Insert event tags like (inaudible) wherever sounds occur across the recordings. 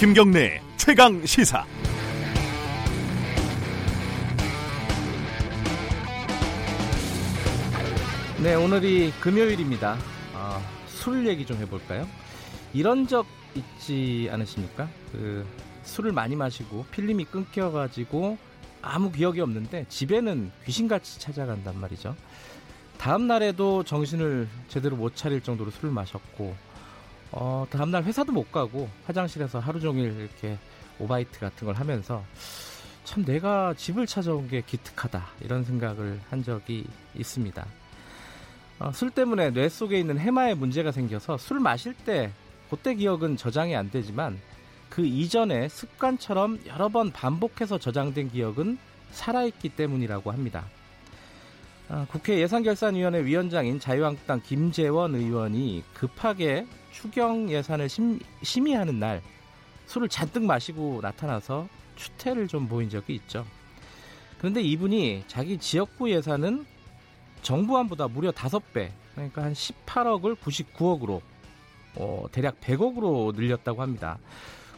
김경래 최강 시사. 네, 오늘이 금요일입니다. 아, 술 얘기 좀 해볼까요? 이런 적 있지 않으십니까? 그 술을 많이 마시고 필름이 끊겨가지고 아무 기억이 없는데 집에는 귀신같이 찾아간단 말이죠. 다음 날에도 정신을 제대로 못 차릴 정도로 술을 마셨고 어, 다음날 회사도 못 가고 화장실에서 하루 종일 이렇게 오바이트 같은 걸 하면서 참 내가 집을 찾아온 게 기특하다 이런 생각을 한 적이 있습니다. 어, 술 때문에 뇌 속에 있는 해마에 문제가 생겨서 술 마실 때 그때 기억은 저장이 안 되지만 그 이전에 습관처럼 여러 번 반복해서 저장된 기억은 살아있기 때문이라고 합니다. 아, 국회 예산결산위원회 위원장인 자유한국당 김재원 의원이 급하게 추경 예산을 심, 심의하는 날 술을 잔뜩 마시고 나타나서 추태를 좀 보인 적이 있죠. 그런데 이분이 자기 지역구 예산은 정부안보다 무려 5배, 그러니까 한 18억을 99억으로 어, 대략 100억으로 늘렸다고 합니다.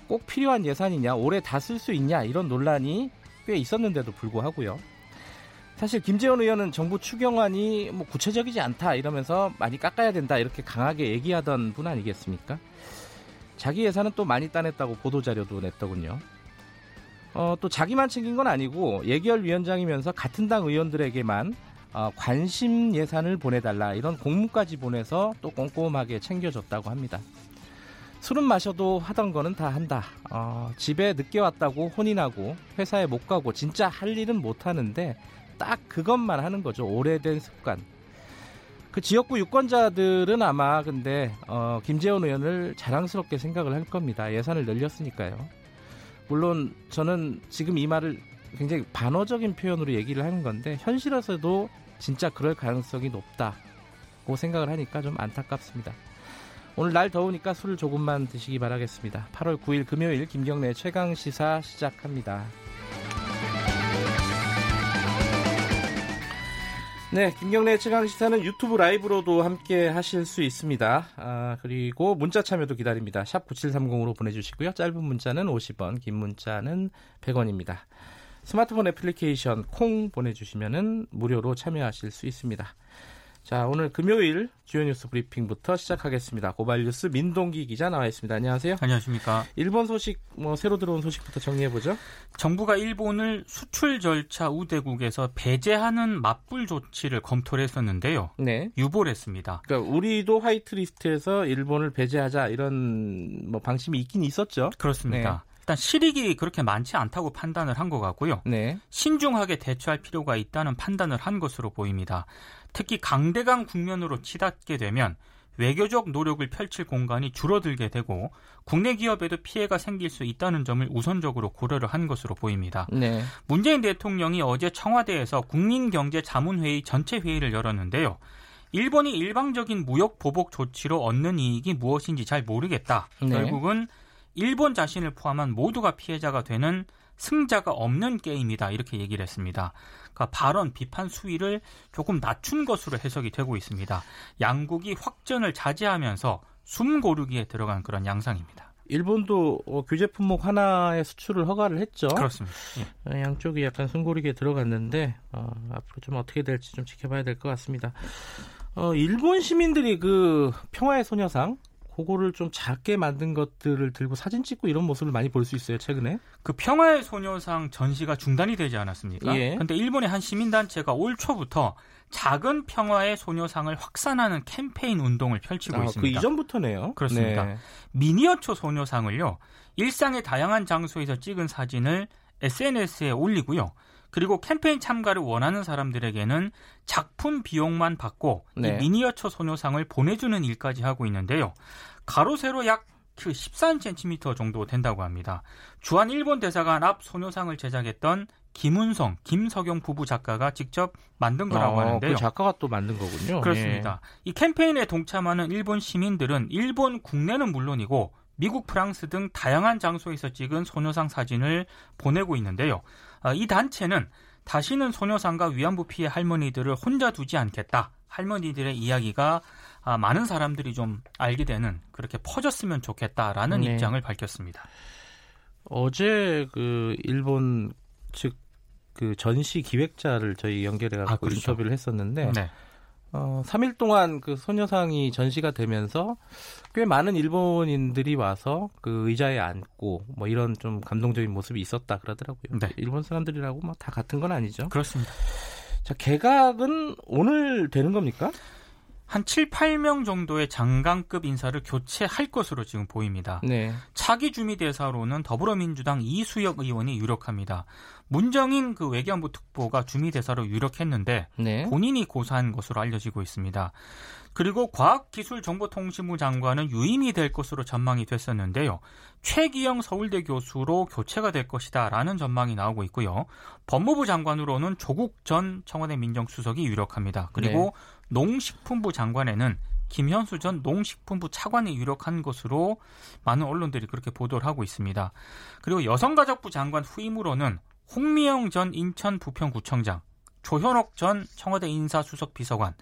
꼭 필요한 예산이냐, 올해 다 쓸 수 있냐 이런 논란이 꽤 있었는데도 불구하고요. 사실 김재원 의원은 정부 추경안이 뭐 구체적이지 않다 이러면서 많이 깎아야 된다 이렇게 강하게 얘기하던 분 아니겠습니까? 자기 예산은 또 많이 따냈다고 보도자료도 냈더군요. 어, 또 자기만 챙긴 건 아니고 예결위원장이면서 같은 당 의원들에게만 어, 관심 예산을 보내달라 이런 공문까지 보내서 또 꼼꼼하게 챙겨줬다고 합니다. 술은 마셔도 하던 거는 다 한다. 어, 집에 늦게 왔다고 혼인하고 회사에 못 가고 진짜 할 일은 못 하는데 딱 그것만 하는 거죠. 오래된 습관. 그 지역구 유권자들은 아마 근데 어, 김재원 의원을 자랑스럽게 생각을 할 겁니다. 예산을 늘렸으니까요. 물론 저는 지금 이 말을 굉장히 반어적인 표현으로 얘기를 하는 건데 현실에서도 진짜 그럴 가능성이 높다고 생각을 하니까 좀 안타깝습니다. 오늘 날 더우니까 술을 조금만 드시기 바라겠습니다. 8월 9일 금요일 김경래 최강 시사 시작합니다. 네, 김경래 최강 시사는 유튜브 라이브로도 함께 하실 수 있습니다. 아, 그리고 문자 참여도 기다립니다. 샵 9730으로 보내주시고요. 짧은 문자는 50원, 긴 문자는 100원입니다. 스마트폰 애플리케이션 콩 보내주시면 무료로 참여하실 수 있습니다. 자, 오늘 금요일 주요 뉴스 브리핑부터 시작하겠습니다. 고발 뉴스 민동기 기자 나와 있습니다. 안녕하세요. 안녕하십니까. 일본 소식, 뭐, 새로 들어온 소식부터 정리해보죠. 정부가 일본을 수출 절차 우대국에서 배제하는 맞불 조치를 검토를 했었는데요. 네. 유보를 했습니다. 그러니까 우리도 화이트 리스트에서 일본을 배제하자 이런 뭐 방침이 있긴 있었죠. 그렇습니다. 네. 일단 실익이 그렇게 많지 않다고 판단을 한 것 같고요. 네. 신중하게 대처할 필요가 있다는 판단을 한 것으로 보입니다. 특히 강대강 국면으로 치닫게 되면 외교적 노력을 펼칠 공간이 줄어들게 되고 국내 기업에도 피해가 생길 수 있다는 점을 우선적으로 고려를 한 것으로 보입니다. 네. 문재인 대통령이 어제 청와대에서 국민경제자문회의 전체 회의를 열었는데요. 일본이 일방적인 무역 보복 조치로 얻는 이익이 무엇인지 잘 모르겠다. 네. 결국은 일본 자신을 포함한 모두가 피해자가 되는 승자가 없는 게임이다. 이렇게 얘기를 했습니다. 그러니까 발언 비판 수위를 조금 낮춘 것으로 해석이 되고 있습니다. 양국이 확전을 자제하면서 숨 고르기에 들어간 그런 양상입니다. 일본도 어, 규제 품목 하나의 수출을 허가를 했죠. 그렇습니다. 예. 어, 양쪽이 약간 숨고르기에 들어갔는데 어, 앞으로 좀 어떻게 될지 좀 지켜봐야 될 것 같습니다. 어, 일본 시민들이 그 평화의 소녀상 그거를 좀 작게 만든 것들을 들고 사진 찍고 이런 모습을 많이 볼 수 있어요 최근에. 그 평화의 소녀상 전시가 중단이 되지 않았습니까? 예. 근데 일본의 한 시민단체가 올 초부터 작은 평화의 소녀상을 확산하는 캠페인 운동을 펼치고 아, 있습니다. 그 이전부터네요. 그렇습니다. 네. 미니어처 소녀상을요 일상의 다양한 장소에서 찍은 사진을 SNS에 올리고요. 그리고 캠페인 참가를 원하는 사람들에게는 작품 비용만 받고 네. 이 미니어처 소녀상을 보내주는 일까지 하고 있는데요. 가로 세로 약 13cm 정도 된다고 합니다. 주한 일본 대사관 앞 소녀상을 제작했던 김은성, 김석영 부부 작가가 직접 만든 거라고 어, 하는데요. 그 작가가 또 만든 거군요. 그렇습니다. 예. 이 캠페인에 동참하는 일본 시민들은 일본 국내는 물론이고 미국, 프랑스 등 다양한 장소에서 찍은 소녀상 사진을 보내고 있는데요. 아, 이 단체는 다시는 소녀상과 위안부 피해 할머니들을 혼자 두지 않겠다. 할머니들의 이야기가 아, 많은 사람들이 좀 알게 되는 그렇게 퍼졌으면 좋겠다라는 네. 입장을 밝혔습니다. 어제 그 일본 측 그 전시 기획자를 저희 연결해 갖고 아, 그렇죠. 인터뷰를 했었는데 네. 어, 3일 동안 그 소녀상이 전시가 되면서 꽤 많은 일본인들이 와서 그 의자에 앉고 뭐 이런 좀 감동적인 모습이 있었다 그러더라고요. 네. 일본 사람들이라고 뭐 다 같은 건 아니죠. 그렇습니다. 자, 개각은 오늘 되는 겁니까? 한 7, 8명 정도의 장관급 인사를 교체할 것으로 지금 보입니다. 네. 차기 주미 대사로는 더불어민주당 이수혁 의원이 유력합니다. 문정인 그 외교안보 특보가 주미 대사로 유력했는데 네. 본인이 고사한 것으로 알려지고 있습니다. 그리고 과학기술정보통신부 장관은 유임이 될 것으로 전망이 됐었는데요. 최기영 서울대 교수로 교체가 될 것이다라는 전망이 나오고 있고요. 법무부 장관으로는 조국 전 청와대 민정수석이 유력합니다. 그리고 네. 농식품부 장관에는 김현수 전 농식품부 차관이 유력한 것으로 많은 언론들이 그렇게 보도를 하고 있습니다. 그리고 여성가족부 장관 후임으로는 홍미영 전 인천 부평구청장, 조현옥 전 청와대 인사수석 비서관,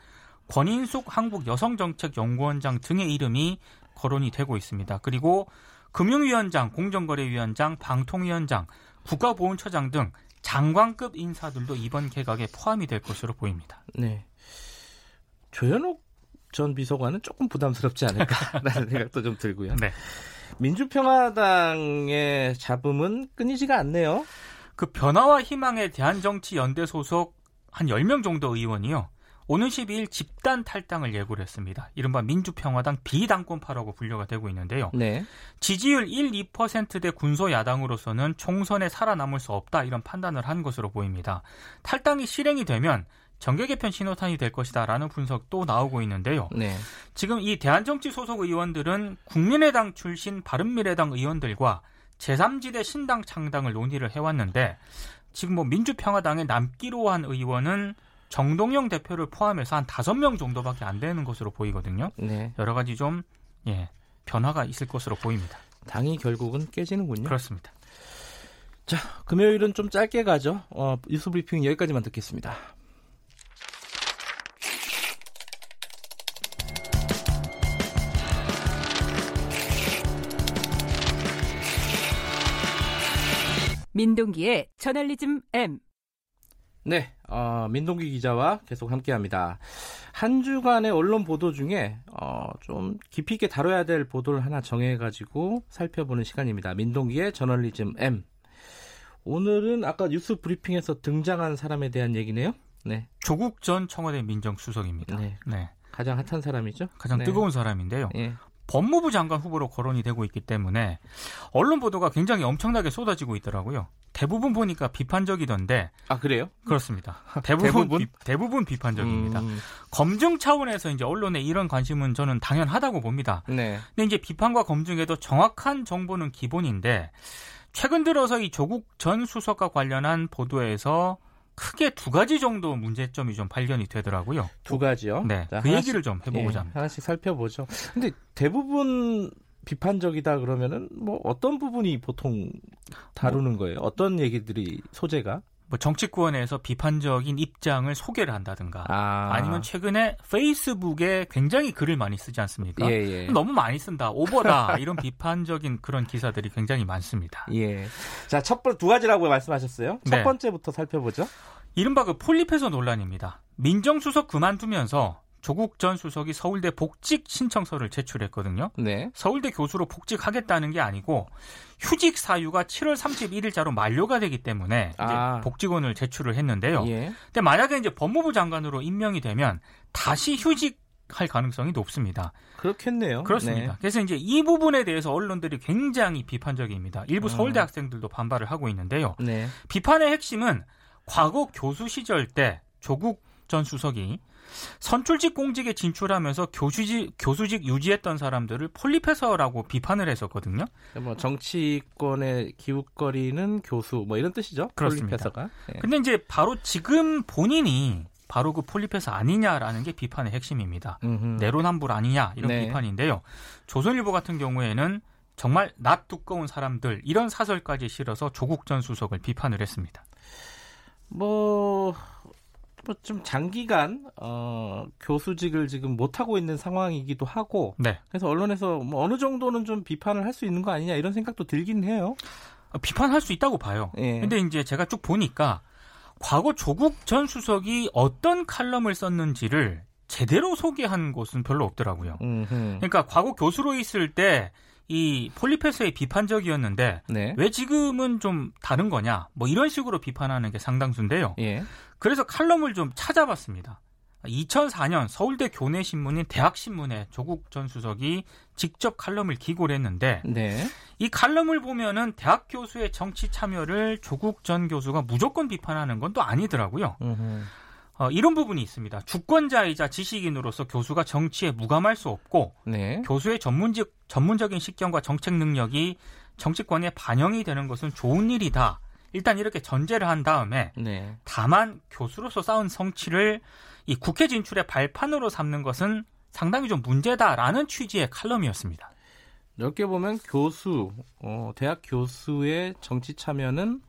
권인숙 한국 여성정책연구원장 등의 이름이 거론이 되고 있습니다. 그리고 금융위원장, 공정거래위원장, 방통위원장, 국가보훈처장 등 장관급 인사들도 이번 개각에 포함이 될 것으로 보입니다. 네. 조현옥 전 비서관은 조금 부담스럽지 않을까라는 (laughs) 생각도 좀 들고요. 네. 민주평화당의 잡음은 끊이지가 않네요. 그 변화와 희망에 대한 정치 연대 소속 한 10명 정도 의원이요. 오는 12일 집단 탈당을 예고를 했습니다. 이른바 민주평화당 비당권파라고 분류가 되고 있는데요. 네. 지지율 1, 2%대 군소 야당으로서는 총선에 살아남을 수 없다 이런 판단을 한 것으로 보입니다. 탈당이 실행이 되면 정계 개편 신호탄이 될 것이다라는 분석도 나오고 있는데요. 네. 지금 이 대한정치 소속 의원들은 국민의당 출신 바른미래당 의원들과 제3지대 신당 창당을 논의를 해왔는데 지금 뭐 민주평화당에 남기로 한 의원은 정동영 대표를 포함해서 한 다섯 명 정도밖에 안 되는 것으로 보이거든요. 네. 여러 가지 좀 예, 변화가 있을 것으로 보입니다. 당이 결국은 깨지는군요. 그렇습니다. 자, 금요일은 좀 짧게 가죠. 어, 뉴스 브리핑 여기까지만 듣겠습니다. 민동기의 저널리즘 M 네, 어, 민동기 기자와 계속 함께합니다. 한 주간의 언론 보도 중에 어, 좀 깊이 있게 다뤄야 될 보도를 하나 정해가지고 살펴보는 시간입니다. 민동기의 저널리즘 M. 오늘은 아까 뉴스 브리핑에서 등장한 사람에 대한 얘기네요. 네. 조국 전 청와대 민정수석입니다. 네. 네. 가장 핫한 사람이죠. 가장 네. 뜨거운 사람인데요. 네. 법무부 장관 후보로 거론이 되고 있기 때문에 언론 보도가 굉장히 엄청나게 쏟아지고 있더라고요. 대부분 보니까 비판적이던데. 아 그래요? 그렇습니다. (laughs) 대부분 대부분, 비, 대부분 비판적입니다. 음... 검증 차원에서 이제 언론의 이런 관심은 저는 당연하다고 봅니다. 네. 근데 이제 비판과 검증에도 정확한 정보는 기본인데 최근 들어서 이 조국 전 수석과 관련한 보도에서 크게 두 가지 정도 문제점이 좀 발견이 되더라고요. 두 가지요? 네. 자, 그 하나씩, 얘기를 좀 해보고자 예, 합니다. 하나씩 살펴보죠. 근데 대부분 비판적이다 그러면은 뭐 어떤 부분이 보통 다루는 거예요? 어떤 얘기들이 소재가? 뭐 정치권에서 비판적인 입장을 소개를 한다든가 아. 니면 최근에 페이스북에 굉장히 글을 많이 쓰지 않습니까? 예, 예. 너무 많이 쓴다, 오버다 (laughs) 이런 비판적인 그런 기사들이 굉장히 많습니다. 예. 자, 첫 번째 두 가지라고 말씀하셨어요. 첫 네. 번째부터 살펴보죠. 이른바 그 폴리페서 논란입니다. 민정수석 그만두면서 조국 전 수석이 서울대 복직 신청서를 제출했거든요. 네. 서울대 교수로 복직하겠다는 게 아니고 휴직 사유가 7월 31일자로 만료가 되기 때문에 아. 복직원을 제출을 했는데요. 예. 근데 만약에 이제 법무부 장관으로 임명이 되면 다시 휴직 할 가능성이 높습니다. 그렇겠네요. 그렇습니다. 네. 그래서 이제 이 부분에 대해서 언론들이 굉장히 비판적입니다. 일부 음. 서울대 학생들도 반발을 하고 있는데요. 네. 비판의 핵심은 과거 교수 시절 때 조국 전 수석이 선출직 공직에 진출하면서 교수직, 교수직 유지했던 사람들을 폴리페서라고 비판을 했었거든요. 뭐 정치권의 기웃거리는 교수 뭐 이런 뜻이죠. 그렇습니다. 폴리페서가. 네. 근데 이제 바로 지금 본인이 바로 그 폴리페서 아니냐라는 게 비판의 핵심입니다. 음흠. 내로남불 아니냐 이런 네. 비판인데요. 조선일보 같은 경우에는 정말 낯 두꺼운 사람들 이런 사설까지 실어서 조국 전 수석을 비판을 했습니다. 뭐뭐 좀 장기간 어, 교수직을 지금 못 하고 있는 상황이기도 하고 네. 그래서 언론에서 뭐 어느 정도는 좀 비판을 할 수 있는 거 아니냐 이런 생각도 들긴 해요. 비판할 수 있다고 봐요. 예. 근데 이제 제가 쭉 보니까 과거 조국 전 수석이 어떤 칼럼을 썼는지를 제대로 소개한 곳은 별로 없더라고요. 음흠. 그러니까 과거 교수로 있을 때 이 폴리페스의 비판적이었는데 네. 왜 지금은 좀 다른 거냐 뭐 이런 식으로 비판하는 게 상당수인데요. 예. 그래서 칼럼을 좀 찾아봤습니다. 2004년 서울대 교내 신문인 대학신문에 조국 전 수석이 직접 칼럼을 기고를 했는데 네. 이 칼럼을 보면은 대학 교수의 정치 참여를 조국 전 교수가 무조건 비판하는 건 또 아니더라고요. 어, 이런 부분이 있습니다. 주권자이자 지식인으로서 교수가 정치에 무감할 수 없고 네. 교수의 전문직, 전문적인 식견과 정책 능력이 정치권에 반영이 되는 것은 좋은 일이다. 일단 이렇게 전제를 한 다음에 네. 다만 교수로서 쌓은 성취를 이 국회 진출의 발판으로 삼는 것은 상당히 좀 문제다라는 취지의 칼럼이었습니다. 넓게 보면 교수, 어, 대학 교수의 정치 참여는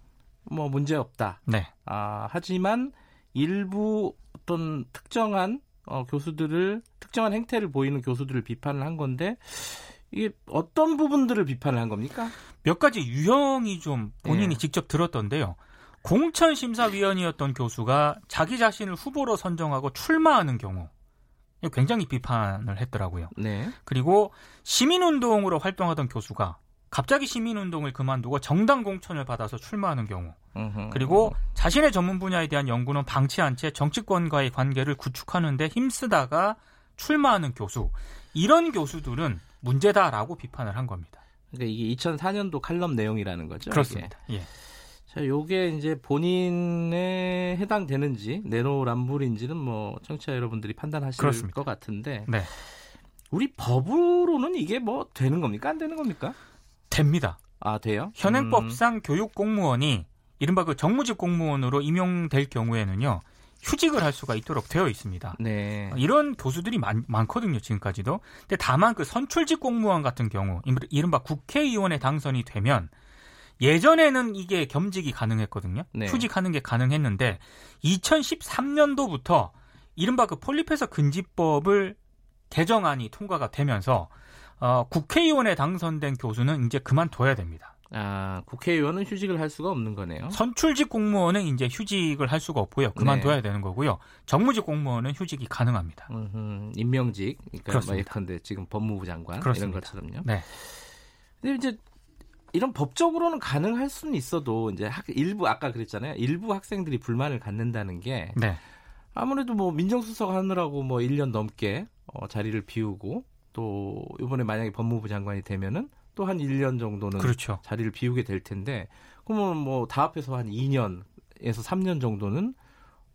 뭐 문제 없다. 네. 아, 하지만 일부 어떤 특정한 어, 교수들을 특정한 행태를 보이는 교수들을 비판을 한 건데 이게 어떤 부분들을 비판을 한 겁니까? 몇 가지 유형이 좀 본인이 네. 직접 들었던데요. 공천 심사위원이었던 교수가 자기 자신을 후보로 선정하고 출마하는 경우 굉장히 비판을 했더라고요. 네. 그리고 시민운동으로 활동하던 교수가 갑자기 시민운동을 그만두고 정당 공천을 받아서 출마하는 경우 으흠. 그리고 자신의 전문 분야에 대한 연구는 방치한 채 정치권과의 관계를 구축하는 데 힘쓰다가 출마하는 교수 이런 교수들은 문제다라고 비판을 한 겁니다. 그러니까 이게 2004년도 칼럼 내용이라는 거죠. 그렇습니다. 이게. 예. 자, 요게 이제 본인에 해당되는지 내로남불인지는 뭐 청취자 여러분들이 판단하실 그렇습니다. 것 같은데. 네. 우리 법으로는 이게 뭐 되는 겁니까? 안 되는 겁니까? 됩니다. 아, 돼요? 현행법상 음. 교육 공무원이 이른바 그 정무직 공무원으로 임용될 경우에는요. 휴직을 할 수가 있도록 되어 있습니다. 네. 이런 교수들이 많, 많거든요, 지금까지도. 근데 다만 그 선출직 공무원 같은 경우, 이른바 국회의원에 당선이 되면 예전에는 이게 겸직이 가능했거든요. 네. 휴직하는 게 가능했는데 2013년도부터 이른바 그 폴리페서 금지법을 개정안이 통과가 되면서 어, 국회의원에 당선된 교수는 이제 그만둬야 됩니다. 아, 국회의원은 휴직을 할 수가 없는 거네요. 선출직 공무원은 이제 휴직을 할 수가 없고요. 그만둬야 네. 되는 거고요. 정무직 공무원은 휴직이 가능합니다. 음흠, 임명직, 그러니까 뭐 예컨대 지금 법무부 장관 그렇습니다. 이런 것처럼요. 네. 근데 이제 이런 법적으로는 가능할 수는 있어도 이제 학, 일부 아까 그랬잖아요. 일부 학생들이 불만을 갖는다는 게 네. 아무래도 뭐 민정수석 하느라고 뭐 1년 넘게 어, 자리를 비우고 또 이번에 만약에 법무부 장관이 되면은 또 한 1년 정도는 그렇죠. 자리를 비우게 될 텐데 그러면 뭐 다 합해서 한 2년에서 3년 정도는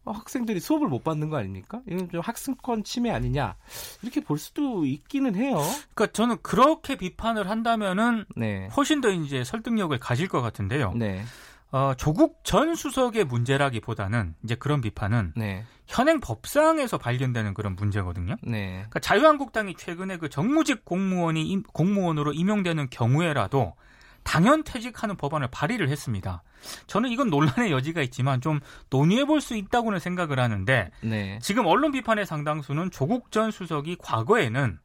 어, 학생들이 수업을 못 받는 거 아닙니까? 이건 좀 학생권 침해 아니냐 이렇게 볼 수도 있기는 해요. 그러니까 저는 그렇게 비판을 한다면은 네. 훨씬 더 이제 설득력을 가질 것 같은데요. 네. 어, 조국 전 수석의 문제라기보다는 이제 그런 비판은 네. 현행 법상에서 발견되는 그런 문제거든요. 네. 그러니까 자유한국당이 최근에 그 정무직 공무원이 공무원으로 임용되는 경우에라도 당연 퇴직하는 법안을 발의를 했습니다. 저는 이건 논란의 여지가 있지만 좀 논의해 볼 수 있다고는 생각을 하는데 네. 지금 언론 비판의 상당수는 조국 전 수석이 과거에는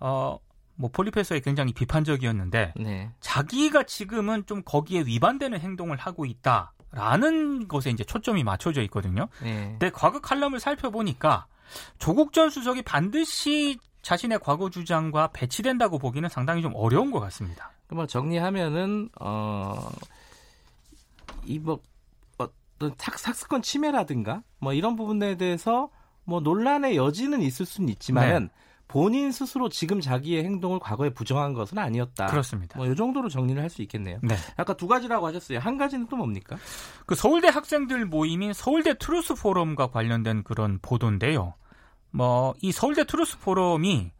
어, 뭐 폴리페서에 굉장히 비판적이었는데 네. 자기가 지금은 좀 거기에 위반되는 행동을 하고 있다라는 것에 이제 초점이 맞춰져 있거든요. 네. 근데 과거 칼럼을 살펴보니까 조국 전 수석이 반드시 자신의 과거 주장과 배치된다고 보기는 상당히 좀 어려운 것 같습니다. 뭐 정리하면은 어 이뭐 어떤 학습권 침해라든가 뭐 이런 부분에 대해서 뭐 논란의 여지는 있을 수는 있지만은 네. 본인 스스로 지금 자기의 행동을 과거에 부정한 것은 아니었다. 그렇습니다. 뭐 이 정도로 정리를 할 수 있겠네요. 네. 아까 두 가지라고 하셨어요. 한 가지는 또 뭡니까? 그 서울대 학생들 모임인 서울대 트루스 포럼과 관련된 그런 보도인데요. 뭐 이 서울대 트루스 포럼이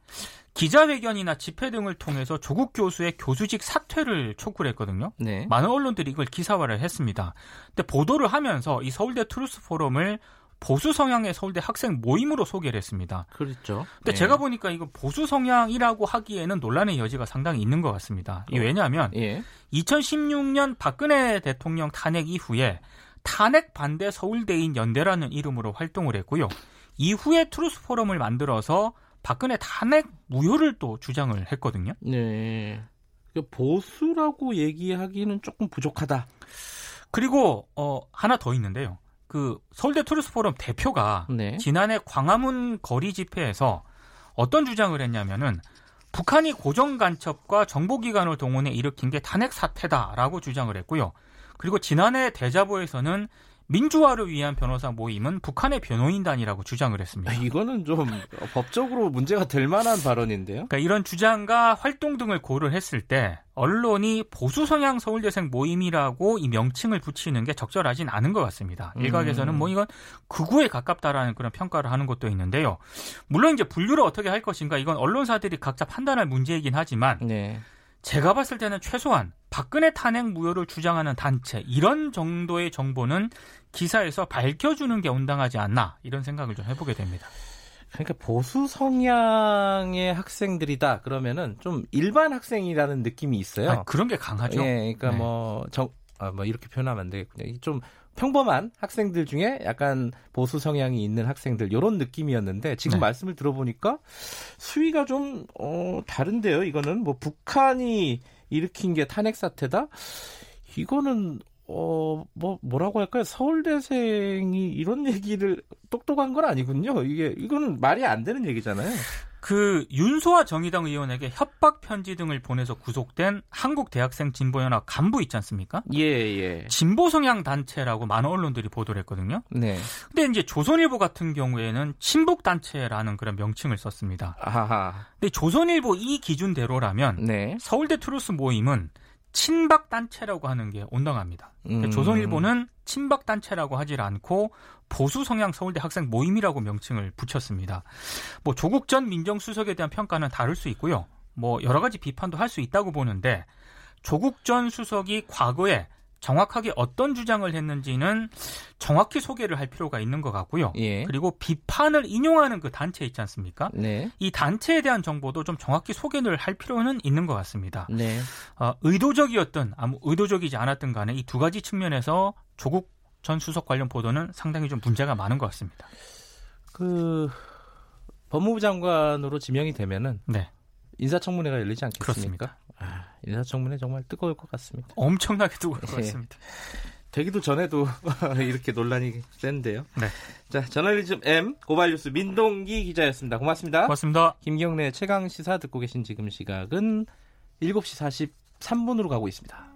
기자회견이나 집회 등을 통해서 조국 교수의 교수직 사퇴를 촉구를 했거든요. 네. 많은 언론들이 이걸 기사화를 했습니다. 근데 보도를 하면서 이 서울대 트루스 포럼을 보수 성향의 서울대 학생 모임으로 소개를 했습니다. 그렇죠. 근데 네. 제가 보니까 이거 보수 성향이라고 하기에는 논란의 여지가 상당히 있는 것 같습니다. 어. 왜냐하면 예. 2016년 박근혜 대통령 탄핵 이후에 탄핵 반대 서울대인 연대라는 이름으로 활동을 했고요. 이후에 트루스 포럼을 만들어서 박근혜 탄핵 무효를 또 주장을 했거든요. 네. 보수라고 얘기하기는 조금 부족하다. 그리고 어 하나 더 있는데요. 그 서울대 투르스 포럼 대표가 네. 지난해 광화문 거리 집회에서 어떤 주장을 했냐면은 북한이 고정 간첩과 정보기관을 동원해 일으킨 게 탄핵 사태다라고 주장을 했고요. 그리고 지난해 대자보에서는 민주화를 위한 변호사 모임은 북한의 변호인단이라고 주장을 했습니다. 아, 이거는 좀 (laughs) 법적으로 문제가 될 만한 발언인데요. 그러니까 이런 주장과 활동 등을 고려했을 때 언론이 보수 성향 서울대생 모임이라고 이 명칭을 붙이는 게 적절하진 않은 것 같습니다. 일각에서는 뭐 이건 극우에 가깝다라는 그런 평가를 하는 것도 있는데요. 물론 이제 분류를 어떻게 할 것인가 이건 언론사들이 각자 판단할 문제이긴 하지만 네. 제가 봤을 때는 최소한 박근혜 탄핵 무효를 주장하는 단체 이런 정도의 정보는 기사에서 밝혀주는 게 온당하지 않나 이런 생각을 좀 해보게 됩니다. 그러니까 보수 성향의 학생들이다 그러면은 좀 일반 학생이라는 느낌이 있어요. 아, 그런 게 강하죠. 예, 그러니까 네. 뭐 정 아, 뭐 이렇게 표현하면 안 되겠군요. 좀 평범한 학생들 중에 약간 보수 성향이 있는 학생들 이런 느낌이었는데 지금 네. 말씀을 들어보니까 수위가 좀 어, 다른데요. 이거는 뭐 북한이 일으킨 게 탄핵 사태다. 이거는 어, 뭐, 뭐라고 할까요? 서울대생이 이런 (laughs) 얘기를 똑똑한 건 아니군요. 이게, 이거는 말이 안 되는 얘기잖아요. 그 윤소아 정의당 의원에게 협박 편지 등을 보내서 구속된 한국 대학생 진보연합 간부 있지 않습니까? 예, 예. 진보 성향 단체라고 많은 언론들이 보도를 했거든요. 네. 근데 이제 조선일보 같은 경우에는 친북 단체라는 그런 명칭을 썼습니다. 아하. 근데 조선일보 이 기준대로라면 네. 서울대 트루스 모임은 친박 단체라고 하는 게 온당합니다. 그러니까 음. 조선일보는 친박 단체라고 하질 않고 보수 성향 서울대 학생 모임이라고 명칭을 붙였습니다. 뭐 조국 전 민정수석에 대한 평가는 다를 수 있고요. 뭐 여러 가지 비판도 할 수 있다고 보는데 조국 전 수석이 과거에 정확하게 어떤 주장을 했는지는 정확히 소개를 할 필요가 있는 것 같고요. 예. 그리고 비판을 인용하는 그 단체 있지 않습니까? 네. 이 단체에 대한 정보도 좀 정확히 소개를 할 필요는 있는 것 같습니다. 네. 어, 의도적이었든 아무 의도적이지 않았든 간에 이 두 가지 측면에서 조국 전 수석 관련 보도는 상당히 좀 문제가 많은 것 같습니다. 그 법무부 장관으로 지명이 되면은 네. 인사청문회가 열리지 않겠습니까? 그렇습니다. 아, 인사청문회 정말 뜨거울 것 같습니다. 엄청나게 뜨거울 것 예. 같습니다. 되기도 전에도 (laughs) 이렇게 논란이 센데요. 네. 자, 저널리즘 M 고발 뉴스 민동기 기자였습니다. 고맙습니다. 고맙습니다. 김경래 최강 시사 듣고 계신 지금 시각은 7시 43분으로 가고 있습니다.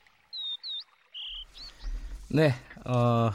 네, 어,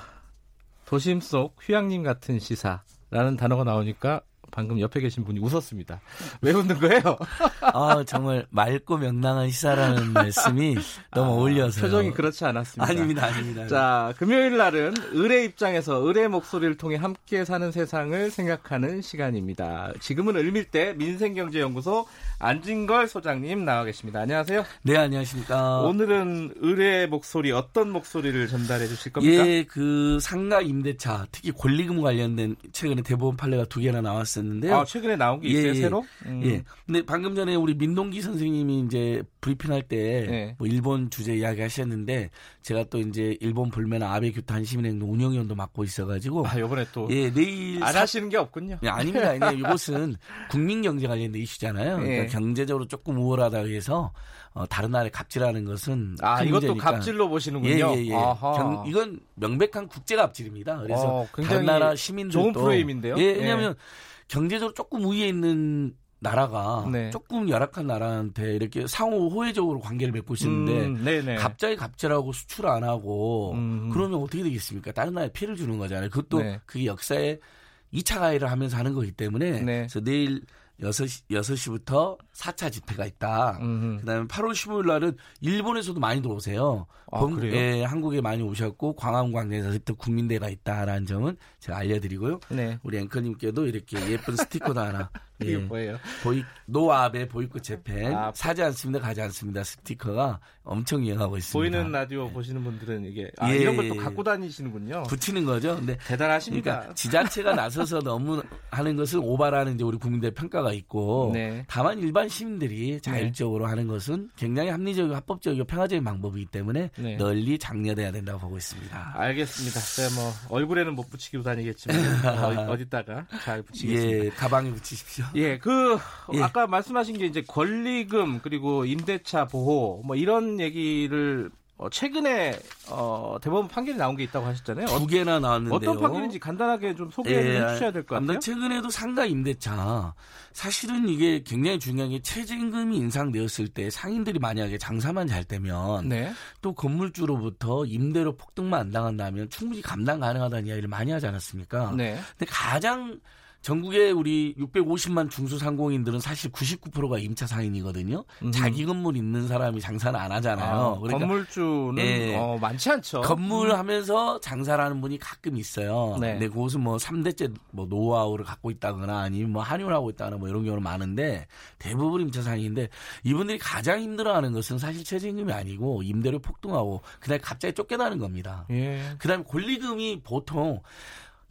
도심 속 휴양림 같은 시사라는 단어가 나오니까 방금 옆에 계신 분이 웃었습니다. 왜 웃는 거예요? 아, 정말 맑고 명랑한 시사라는 말씀이 너무 아, 어울려서 표정이 그렇지 않았습니다. 아닙니다, 아닙니다. 자, 금요일 날은 의뢰 입장에서 의뢰 목소리를 통해 함께 사는 세상을 생각하는 시간입니다. 지금은 을밀대 민생경제연구소 안진걸 소장님 나와 계십니다. 안녕하세요. 네, 안녕하십니까. 오늘은 의뢰 목소리 어떤 목소리를 전달해 주실 겁니까? 예, 그 상가 임대차, 특히 권리금 관련된 최근에 대법원 판례가 두 개나 나왔 었는데요. 아, 최근에 나온 게 있어요, 예, 예. 새로? 음. 예. 근데 방금 전에 우리 민동기 선생님이 이제 브리핑할 때뭐 네. 일본 주제 이야기 하셨는데 제가 또 이제 일본 불면 아베 규탄 시민행동 운영위원도 맡고 있어가지고 아, 요번에 또 예, 내일 안 사... 하시는 게 없군요. 예, 아닙니다. 아니, (laughs) 이것은 국민 경제 관련된 이슈잖아요. 그러니까 예. 경제적으로 조금 우월하다 해서 어, 다른 나라에 갑질하는 것은 아 이것도 문제니까. 갑질로 보시는군요. 예, 예, 예. 경, 이건 명백한 국제 갑질입니다. 그래서 어, 다른 나라 시민들도 좋은 프레임인데요. 예, 왜냐하면 예. 경제적으로 조금 우위에 있는 나라가 네. 조금 열악한 나라한테 이렇게 상호 호혜적으로 관계를 맺고 있는데 음, 갑자기 갑질하고 수출 안 하고 음. 그러면 어떻게 되겠습니까? 다른 나라에 피해를 주는 거잖아요. 그것도 네. 그게 역사에 2차 가해를 하면서 하는 거기 때문에 네. 그래서 내일 6시, 6시부터 4차 집회가 있다. 음흠. 그다음에 8월 15일 날은 일본에서도 많이 들어오세요. 아, 번, 그래요? 예, 한국에 많이 오셨고 광화문 광장에서 또 국민대가 있다라는 점은 제가 알려드리고요. 네. 우리 앵커님께도 이렇게 예쁜 스티커도 하나 (laughs) 이게 예. 뭐예요? 보이 노아베 보이콧 재팬 아, 사지 않습니다, 가지 않습니다 스티커가 엄청 유행하고 있습니다. 보이는 라디오 예. 보시는 분들은 이게 아, 예, 이런 걸 또 갖고 다니시는군요. 붙이는 거죠. 근데 대단하십니다. 그러니까 지자체가 나서서 너무 하는 것은 오바라는 이제 우리 국민들 평가가 있고 (laughs) 네. 다만 일반 시민들이 자율적으로 네. 하는 것은 굉장히 합리적이고 합법적이고 평화적인 방법이기 때문에 네. 널리 장려돼야 된다고 보고 있습니다. 알겠습니다. 제가 뭐 얼굴에는 못 붙이기로 다니겠지만 어, (laughs) 디 다가 잘 붙이겠습니다. 예, 가방에 붙이십시오. 예, 그 예. 아까 말씀하신 게 이제 권리금 그리고 임대차 보호 뭐 이런 얘기를 어, 최근에 어, 대법원 판결이 나온 게 있다고 하셨잖아요. 두 개나 나왔는데요. 어떤 판결인지 간단하게 좀 소개해 예, 주셔야 될 것 같아요. 최근에도 상가 임대차 사실은 이게 굉장히 중요한 게 최저임금이 인상되었을 때 상인들이 만약에 장사만 잘 되면 네. 또 건물주로부터 임대료 폭등만 안 당한다면 충분히 감당 가능하다는 이야기를 많이 하지 않았습니까? 네. 근데 가장 전국에 우리 650만 중소상공인들은 사실 99%가 임차 상인이거든요. 음. 자기 건물 있는 사람이 장사는 안 하잖아요. 아, 그러니까 건물주는 예, 어, 많지 않죠. 건물 음. 하면서 장사를 하는 분이 가끔 있어요. 네. 근데 그것은 뭐 3대째 뭐 노하우를 갖고 있다거나 아니면 뭐 한의원 하고 있다거나 뭐 이런 경우는 많은데 대부분 임차 상인인데 이분들이 가장 힘들어하는 것은 사실 최저임금이 아니고 임대료 폭등하고 그다음에 갑자기 쫓겨나는 겁니다. 예. 그다음에 권리금이 보통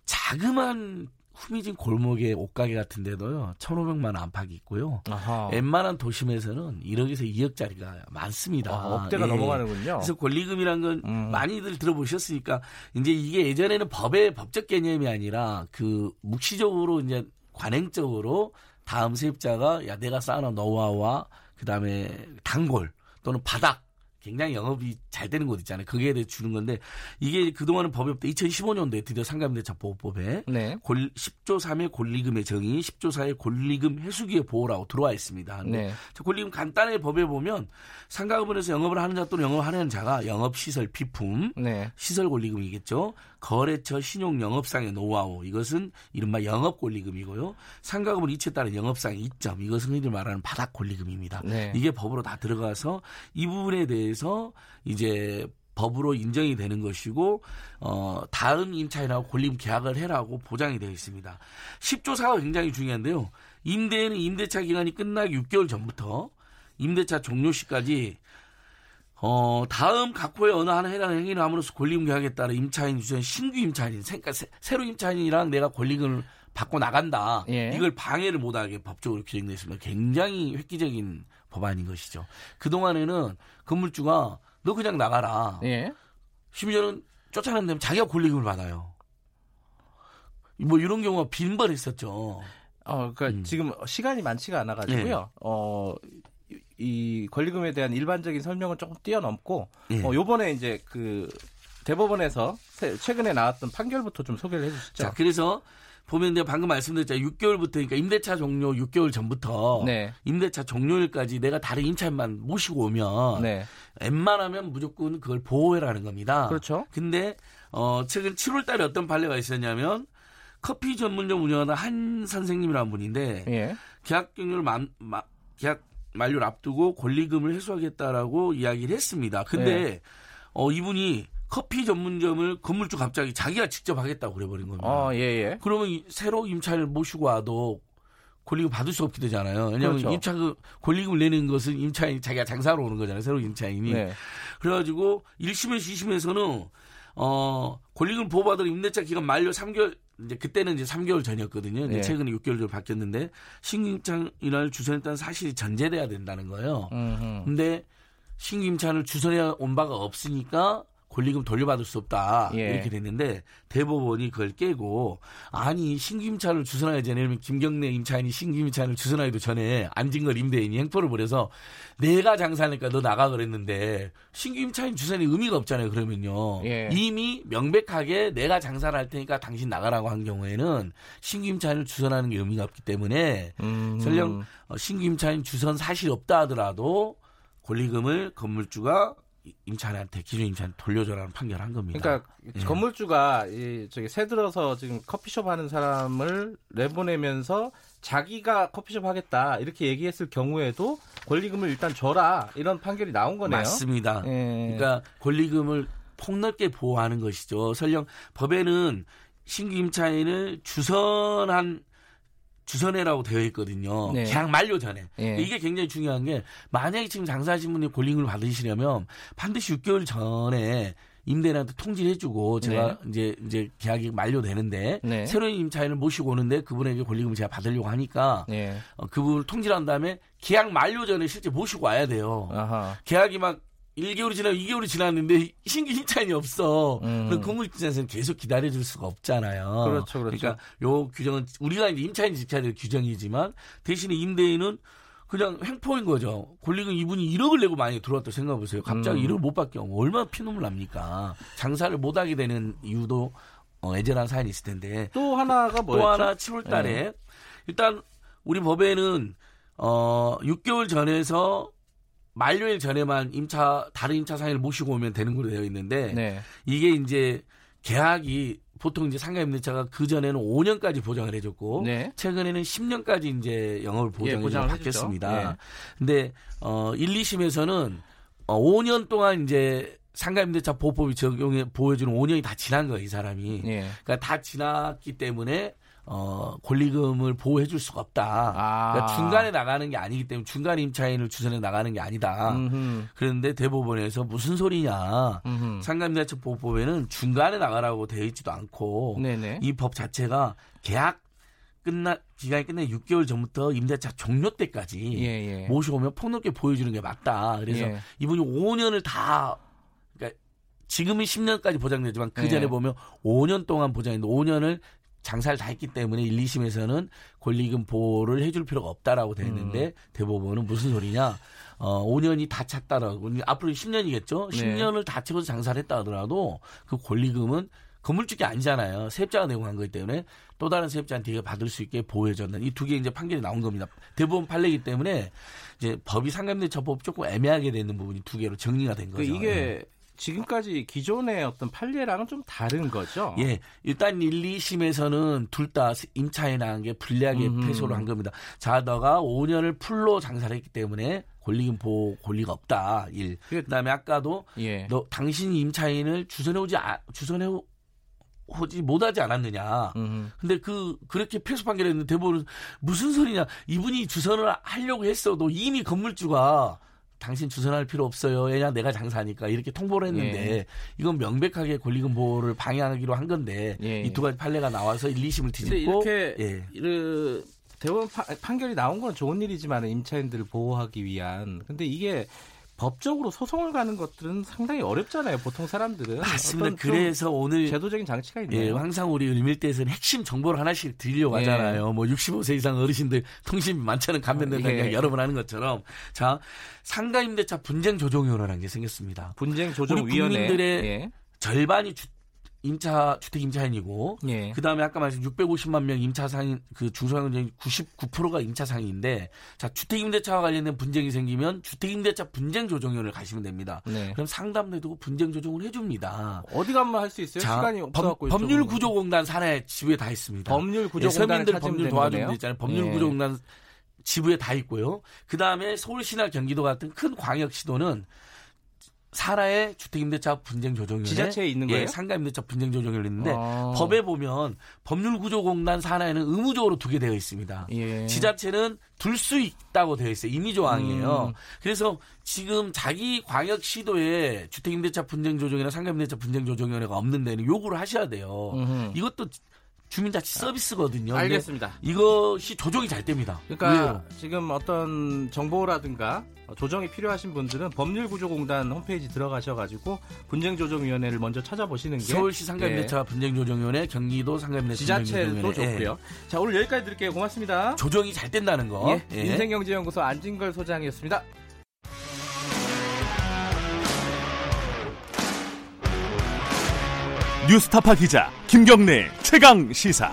자그만 후미진 골목의 옷가게 같은 데도요, 1,500만 안팎이 있고요. 아하. 웬만한 도심에서는 1억에서 2억짜리가 많습니다. 아, 억대가 예. 넘어가는군요. 그래서 권리금이란 건 음. 많이들 들어보셨으니까, 이제 이게 예전에는 법의 법적 개념이 아니라 그 묵시적으로 이제 관행적으로 다음 세입자가 야, 내가 쌓아놓은 노하우와 그 다음에 단골 또는 바닥 굉장히 영업이 잘 되는 곳 있잖아요. 거기에 대해 주는 건데 이게 그동안은 법이 없다. 2015년도에 드디어 상가임대차 보호법에 네. 10조 3의 권리금의 정의, 10조 4의 권리금 해수기의 보호라고 들어와 있습니다. 네. 권리금 간단하게 법에 보면 상가금원에서 영업을 하는 자 또는 영업을 하는 자가 영업시설 비품, 네. 시설 권리금이겠죠. 거래처 신용 영업상의 노하우 이것은 이른바 영업 권리금이고요. 상가금은 이치에 따른 영업상의 이점 이것은 흔히 말하는 바닥 권리금입니다. 네. 이게 법으로 다 들어가서 이 부분에 대해서 이제 법으로 인정이 되는 것이고 어 다음 임차인하고 권리금 계약을 해라고 보장이 되어 있습니다. 10조 4가 굉장히 중요한데요. 임대에는 임대차 기간이 끝나기 6개월 전부터 임대차 종료 시까지 어, 다음 각호의 어느 하나 해당 행위를 함으로써 권리금 계약에 따라 임차인 주전 신규 임차인, 그러니까 새, 새로 임차인이랑 내가 권리금을 받고 나간다. 예. 이걸 방해를 못하게 법적으로 규정되어 있습니다. 굉장히 획기적인 법안인 것이죠. 그 동안에는 건물주가 너 그냥 나가라. 예. 심지어는 쫓아낸다면 자기가 권리금을 받아요. 뭐 이런 경우가 빈번했었죠. 어, 그러니까 음. 지금 시간이 많지가 않아가지고요. 네. 어, 이 권리금에 대한 일반적인 설명을 조금 뛰어넘고 예. 어, 요번에 이제 그 대법원에서 최근에 나왔던 판결부터 좀 소개를 해주시죠. 자, 그래서 보면 내가 방금 말씀드렸잖아요. 6개월부터 그러니까 임대차 종료 6개월 전부터 네. 임대차 종료일까지 내가 다른 임차인만 모시고 오면 네. 웬만하면 무조건 그걸 보호해라는 겁니다. 그렇죠. 근데 어 최근 7월 달에 어떤 판례가 있었냐면 커피 전문점 운영하는 한 선생님이라는 분인데 예. 계약 경료를 만, 마, 계약 만료를 앞두고 권리금을 회수하겠다라고 이야기를 했습니다. 근데 네. 어, 이분이 커피 전문점을 건물주 갑자기 자기가 직접 하겠다고 그래버린 겁니다. 어, 예, 예. 그러면 새로 임차인을 모시고 와도 권리금 받을 수 없게 되잖아요. 왜냐하면 그렇죠. 임차 그 권리금을 내는 것은 임차인 자기가 장사로 오는 거잖아요. 새로 임차인이. 네. 그래가지고 1심에서 2심에서는 어 권리금 보호받을 임대차 기간 만료 3개월 이제 그때는 이제 3개월 전이었거든요. 네. 최근에 6개월 전 바뀌었는데 임차인을 주선했다는 사실이 전제돼야 된다는 거예요. 음흠. 근데 임차인을 주선해 온 바가 없으니까 권리금 돌려받을 수 없다 예. 이렇게 됐는데 대법원이 그걸 깨고 아니 신규 임차인을 주선하기 전에 면 김경래 임차인이 신규 임차인을 주선하기도 전에 안진걸 임대인이 행포를 벌여서 내가 장사하니까 너 나가 그랬는데 신규 임차인 주선이 의미가 없잖아요 그러면요 예. 이미 명백하게 내가 장사를 할 테니까 당신 나가라고 한 경우에는 신규 임차인을 주선하는 게 의미가 없기 때문에 음. 설령 어, 신규 임차인 주선 사실이 없다 하더라도 권리금을 건물주가 임차인한테 기존 임차인 돌려줘라는 판결한 겁니다. 그러니까 예. 건물주가 이 저기 새 들어서 지금 커피숍 하는 사람을 내보내면서 자기가 커피숍 하겠다 이렇게 얘기했을 경우에도 권리금을 일단 줘라 이런 판결이 나온 거네요. 맞습니다. 예. 그러니까 권리금을 폭넓게 보호하는 것이죠. 설령 법에는 신규 임차인을 주선한 주선회라고 되어 있거든요. 네. 계약 만료 전에. 네. 이게 굉장히 중요한 게 만약에 지금 장사하신 분이 골링을 받으시려면 반드시 6개월 전에 임대인한테 통지를 해주고 제가 네. 이제 이제 계약이 만료되는데 네. 새로운 임차인을 모시고 오는데 그분에게 권리금을 제가 받으려고 하니까 네. 어, 그분을 통지를 한 다음에 계약 만료 전에 실제 모시고 와야 돼요. 아하. 계약이 막 1개월이 지나고 2개월이 지났는데 신규 임차인이 없어. 음. 그럼 건물입장에서는 계속 기다려줄 수가 없잖아요. 그렇죠, 그렇죠. 그러니까 요 규정은 우리가 이제 임차인 지켜야 될 규정이지만 대신에 임대인은 그냥 횡포인 거죠. 권리금 이분이 1억을 내고 많이 들어왔다 생각해보세요. 갑자기 음. 1억 못 받게 하면 얼마나 피눈물 납니까? 장사를 못 하게 되는 이유도 어, 애절한 사연이 있을 텐데. 또 하나가 뭐였죠? 또 하나 7월 달에 네. 일단 우리 법에는 어 6개월 전에서 만료일 전에만 임차 다른 임차 상인을 모시고 오면 되는 걸로 되어 있는데 네. 이게 이제 계약이 보통 이제 상가 임대차가 그 전에는 5년까지 보장을 해줬고 네. 최근에는 10년까지 이제 영업을 보장을, 예, 보장을 바뀌었습니다. 예. 근데 어 1, 2심에서는 어 5년 동안 이제 상가 임대차 보호법이 적용해 보여주는 5년이 다 지난 거예요, 이 사람이. 예. 그러니까 다 지났기 때문에 어, 권리금을 보호해 줄 수가 없다. 아. 그러니까 중간에 나가는 게 아니기 때문에 중간 임차인을 주선해 나가는 게 아니다. 음흠. 그런데 대법원에서 무슨 소리냐. 상감대책 보호법에는 중간에 나가라고 되어 있지도 않고 이 법 자체가 계약 끝나 기간이 끝나 6개월 전부터 임대차 종료 때까지 예, 예. 모셔오면 폭넓게 보여주는 게 맞다. 그래서 예. 이분이 5년을 다 그러니까 지금은 10년까지 보장되지만 그 전에 예. 보면 5년 동안 보장했는데 5년을 장사를 다 했기 때문에 1, 2심에서는 권리금 보호를 해줄 필요가 없다라고 되어 있는데 음. 대법원은 무슨 소리냐? 어, 5년이 다 찼다라고. 앞으로 10년이겠죠? 10년을 다 채워서 장사를 했다 하더라도 그 권리금은 건물주이 아니잖아요. 세입자가 내고 간 거기 때문에 또 다른 세입자한테 받을 수 있게 보호해줬는 이 두 개 이제 판결이 나온 겁니다. 대법원 판례이기 때문에 이제 법이 상감대 처법 조금 애매하게 되는 부분이 두 개로 정리가 된 거죠. 이게 네. 지금까지 기존의 어떤 판례랑은 좀 다른 거죠. 예. 일단 1, 2심에서는 둘 다 임차에 나간 게 불리하게 음. 패소를 한 겁니다. 자, 너가 5년을 풀로 장사를 했기 때문에 권리금 보호 권리가 없다. 1. 그다음에 아까도 예. 너 당신이 임차인을 주선해 오지 아, 주선해 오지 못하지 않았느냐. 음. 근데 그 그렇게 패소 판결했는데 대법원 무슨 소리냐. 이분이 주선을 하려고 했어도 이미 건물주가 당신 주선할 필요 없어요. 왜냐 내가 장사하니까 이렇게 통보를 했는데 예. 이건 명백하게 권리금 보호를 방해하기로 한 건데 예. 이두 가지 판례가 나와서 1, 2심을 뒤집고 이렇게 예. 그 대법원 판결이 나온 건 좋은 일이지만 임차인들을 보호하기 위한 근데 이게 법적으로 소송을 가는 것들은 상당히 어렵잖아요. 보통 사람들은. 맞습니다. 그래서 오늘 제도적인 장치가 있네요. 예, 항상 우리 을밀대에서는 핵심 정보를 하나씩 드리려고 예. 하잖아요. 뭐 65세 이상 어르신들 통신비 많잖은 감면된다는 예. 여러 번 하는 것처럼 자 상가임대차 분쟁 조정위원회라는 게 생겼습니다. 분쟁 조정위원회. 우리 국민들의 예. 절반이 주, 임차 주택 임차인이고 예. 그다음에 아까 말씀 650만 명 임차 상인 그 중소상공인 99%가 임차 상인인데 자 주택 임대차와 관련된 분쟁이 생기면 주택 임대차 분쟁 조정위원회를 가시면 됩니다. 네. 그럼 상담도 해두고 분쟁 조정을 해줍니다. 어디 가면 할 수 있어요? 자, 시간이 없어갖고 법, 률 구조공단 산하에 지부에 다 있습니다. 법률 구조공단 예, 서민들 법률 도와주는 데 있잖아요. 법률 예. 구조공단 지부에 다 있고요. 그 다음에 서울시나 경기도 같은 큰 광역시도는 사라의 주택임대차 분쟁조정위원회 지자체에 있는 거예요? 예, 상가임대차 분쟁조정위원회 있는데 아. 법에 보면 법률구조공단 산하에는 의무적으로 두게 되어 있습니다. 예. 지자체는 둘 수 있다고 되어 있어요. 임의 조항이에요. 음. 그래서 지금 자기 광역 시도에 주택임대차 분쟁조정이나 상가임대차 분쟁조정위원회가 없는 데는 요구를 하셔야 돼요. 음흠. 이것도 주민자치 서비스거든요. 알겠습니다. 이것이 조정이 잘 됩니다. 그러니까 의외로. 지금 어떤 정보라든가 조정이 필요하신 분들은 법률구조공단 홈페이지 들어가셔가지고 분쟁조정위원회를 먼저 찾아보시는 게 서울시 상가임대차 예. 분쟁조정위원회, 경기도 상가임대차 지자체도 좋고요. 예. 자 오늘 여기까지 드릴게요. 고맙습니다. 조정이 잘 된다는 거. 예. 예. 인생경제연구소 안진걸 소장이었습니다. 뉴스타파 기자 김경래 최강 시사.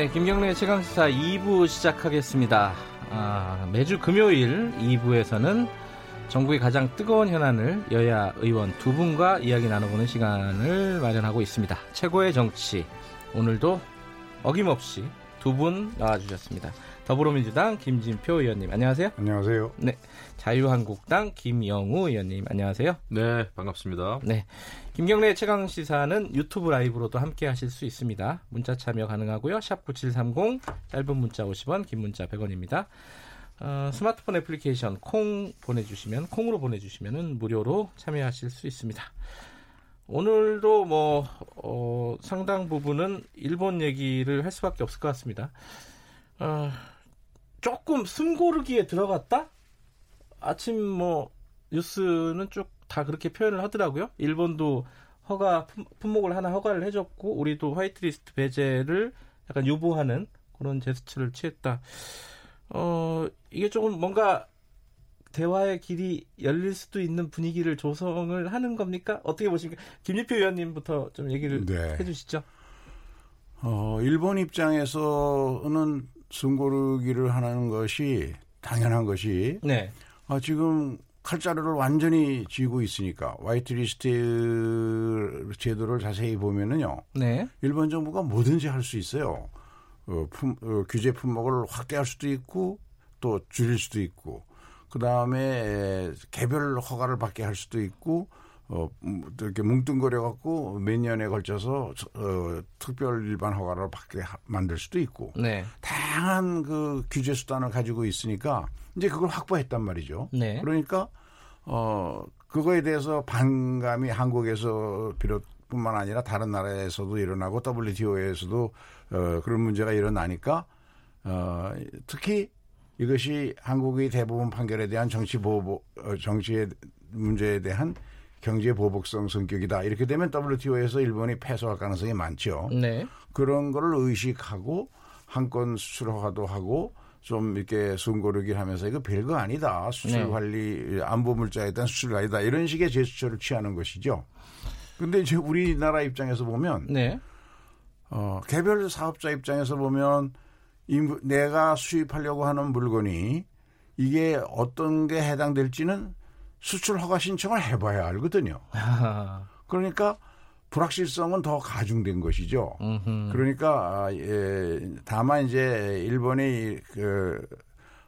네, 김경래 최강시사 2부 시작하겠습니다. 아, 매주 금요일 2부에서는 전국의 가장 뜨거운 현안을 여야 의원 두 분과 이야기 나눠보는 시간을 마련하고 있습니다. 최고의 정치. 오늘도 어김없이 두 분 나와주셨습니다. 더불어민주당 김진표 의원님 안녕하세요. 안녕하세요. 네, 자유한국당 김영우 의원님 안녕하세요. 네, 반갑습니다. 네, 김경래 최강 시사는 유튜브 라이브로도 함께 하실 수 있습니다. 문자 참여 가능하고요. 샵 9730 짧은 문자 50원, 긴 문자 100원입니다. 어, 스마트폰 애플리케이션 콩 보내주시면 콩으로 보내주시면 무료로 참여하실 수 있습니다. 오늘도 뭐 어, 상당 부분은 일본 얘기를 할 수밖에 없을 것 같습니다. 어, 조금 숨고르기에 들어갔다? 아침 뭐 뉴스는 쭉 다 그렇게 표현을 하더라고요. 일본도 허가 품목을 하나 허가를 해줬고 우리도 화이트리스트 배제를 약간 유보하는 그런 제스처를 취했다. 어 이게 조금 뭔가 대화의 길이 열릴 수도 있는 분위기를 조성을 하는 겁니까? 어떻게 보십니까? 김유표 의원님부터 좀 얘기를 네. 해주시죠. 어, 일본 입장에서는 숨고르기를 하는 것이 당연한 것이 네. 어, 지금 칼자루를 완전히 쥐고 있으니까 화이트리스트 제도를 자세히 보면은요. 네. 일본 정부가 뭐든지 할 수 있어요. 어, 품, 어, 규제 품목을 확대할 수도 있고 또 줄일 수도 있고 그 다음에 개별 허가를 받게 할 수도 있고 어, 이렇게 뭉뚱거려 갖고 몇 년에 걸쳐서 어, 특별 일반 허가를 받게 하, 만들 수도 있고 네. 다양한 그 규제 수단을 가지고 있으니까 이제 그걸 확보했단 말이죠. 네. 그러니까 어 그거에 대해서 반감이 한국에서 비롯뿐만 아니라 다른 나라에서도 일어나고 WTO에서도 어 그런 문제가 일어나니까 어 특히 이것이 한국의 대부분 판결에 대한 정치 보복, 어, 정치의 문제에 대한 경제 보복성 성격이다. 이렇게 되면 WTO에서 일본이 패소할 가능성이 많죠. 네. 그런 거를 의식하고 한건 수출 허가도 하고 좀 이렇게 숨고르기 하면서 이거 별거 아니다. 수출 네. 관리 안보 물자에 대한 수출 관리다. 이런 식의 제스처를 취하는 것이죠. 근데 이제 우리나라 입장에서 보면 네. 어, 개별 사업자 입장에서 보면 이, 내가 수입하려고 하는 물건이 이게 어떤 게 해당될지는 수출 허가 신청을 해봐야 알거든요. (laughs) 그러니까 불확실성은 더 가중된 것이죠. 그러니까 아, 예, 다만 이제 일본이 그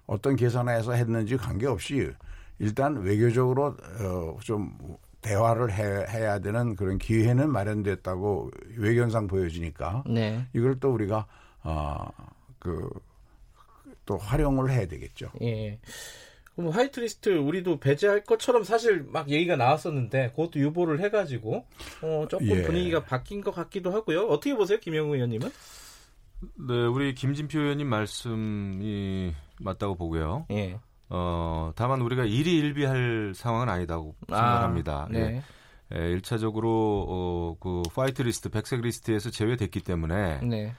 어떤 계산해서 했는지 관계없이 일단 외교적으로 어, 좀 대화를 해, 야 되는 그런 기회는 마련됐다고 외견상 보여지니까 네. 이걸 또 우리가 어, 그 또 활용을 해야 되겠죠. 예. 그럼 화이트리스트 우리도 배제할 것처럼 사실 막 얘기가 나왔었는데 그것도 유보를 해가지고 어, 조금 예. 분위기가 바뀐 것 같기도 하고요. 어떻게 보세요, 김영우 의원님은? 네, 우리 김진표 의원님 말씀이 맞다고 보고요. 예. 어, 다만 우리가 일희일비할 상황은 아니다고 아, 생각합니다. 네. 예. 예, 1차적으로 어, 그 화이트 리스트, 백색 리스트에서 제외됐기 때문에 네.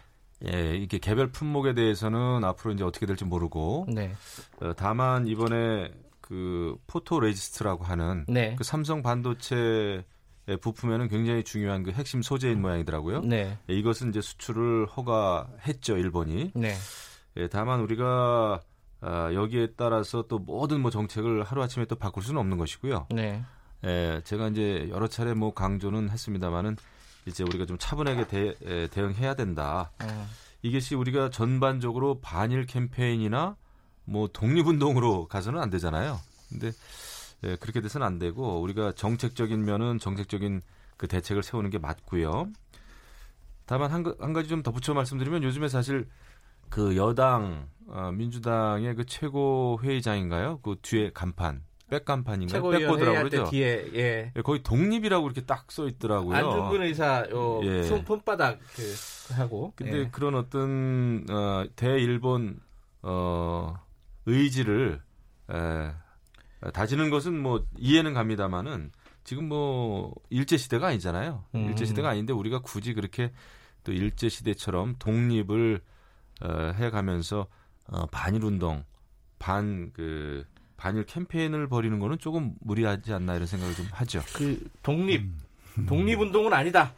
예, 이게 개별 품목에 대해서는 앞으로 이제 어떻게 될지 모르고 네. 어, 다만 이번에 그 포토 레지스트라고 하는 네. 그 삼성 반도체 부품에는 굉장히 중요한 그 핵심 소재인 모양이더라고요. 네. 예, 이것은 이제 수출을 허가했죠 일본이. 네. 예, 다만 우리가 아, 여기에 따라서 또 모든 뭐 정책을 하루 아침에 또 바꿀 수는 없는 것이고요. 네. 예, 제가 이제 여러 차례 뭐 강조는 했습니다만은 이제 우리가 좀 차분하게 대, 에, 대응해야 된다. 어. 이것이 우리가 전반적으로 반일 캠페인이나 뭐 독립운동으로 가서는 안 되잖아요. 근데 예, 그렇게 돼서는 안 되고 우리가 정책적인 면은 정책적인 그 대책을 세우는 게 맞고요. 다만 한, 한 가지 좀 덧붙여 말씀드리면 요즘에 사실 그 여당 어, 민주당의 그 최고 회의장인가요? 그 뒤에 간판 백간판인가요? 백보드라고 그러죠. 뒤에 예. 예. 거기 독립이라고 이렇게 딱 써 있더라고요. 안중근 의사 요 예. 손바닥 그 하고. 근데 예. 그런 어떤 어, 대일본 어 의지를 에, 다지는 것은 뭐 이해는 갑니다만은 지금 뭐 일제 시대가 아니잖아요. 음. 일제 시대가 아닌데 우리가 굳이 그렇게 또 일제 시대처럼 독립을 어, 해가면서 어, 반일 운동, 반그 반일 캠페인을 벌이는 거는 조금 무리하지 않나 이런 생각을 좀 하죠. 그 독립 음. 독립 운동은 아니다.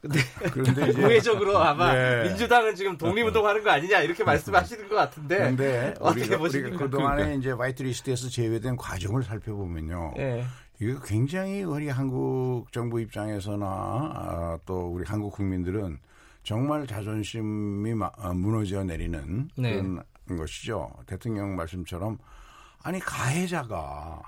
근데 그런데 (laughs) 우회적으로 아마 네. 민주당은 지금 독립운동하는 거 아니냐 이렇게 말씀하시는 것 같은데. 그런데 우리가, 우리가 그동안에 그러니까. 이제 화이트리스트에서 제외된 과정을 살펴보면요. 네. 이거 굉장히 우리 한국 정부 입장에서나 아, 또 우리 한국 국민들은 정말 자존심이 어, 무너져 내리는 네. 그런 것이죠. 대통령 말씀처럼 아니 가해자가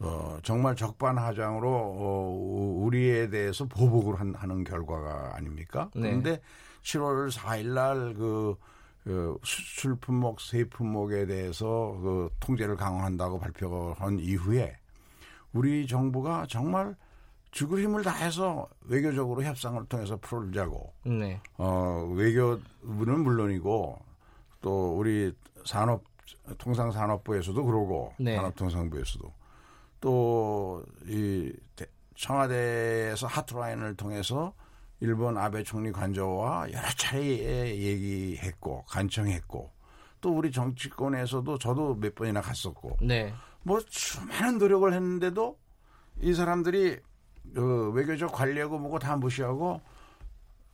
어, 정말 적반하장으로 어, 우리에 대해서 보복을 한, 하는 결과가 아닙니까? 네. 그런데 7월 4일 날 그 그 수출 품목, 세 품목에 대해서 그 통제를 강화한다고 발표한 이후에 우리 정부가 정말 죽을 힘을 다해서 외교적으로 협상을 통해서 풀자고. 네. 어, 외교부는 물론이고 또 우리 산업 통상산업부에서도 그러고 네. 산업통상부에서도 또 이 청와대에서 하트라인을 통해서 일본 아베 총리 관저와 여러 차례 얘기했고 간청했고 또 우리 정치권에서도 저도 몇 번이나 갔었고 네. 뭐 수많은 노력을 했는데도 이 사람들이 그 외교적 관리하고 뭐고 다 무시하고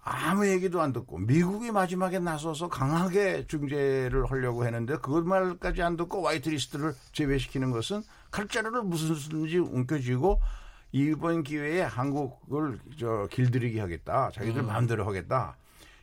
아무 얘기도 안 듣고 미국이 마지막에 나서서 강하게 중재를 하려고 했는데 그것 말까지 안 듣고 화이트리스트를 제외시키는 것은 칼자루를 무슨 수든지 움켜쥐고 이번 기회에 한국을 저 길들이게 하겠다. 자기들 음. 마음대로 하겠다.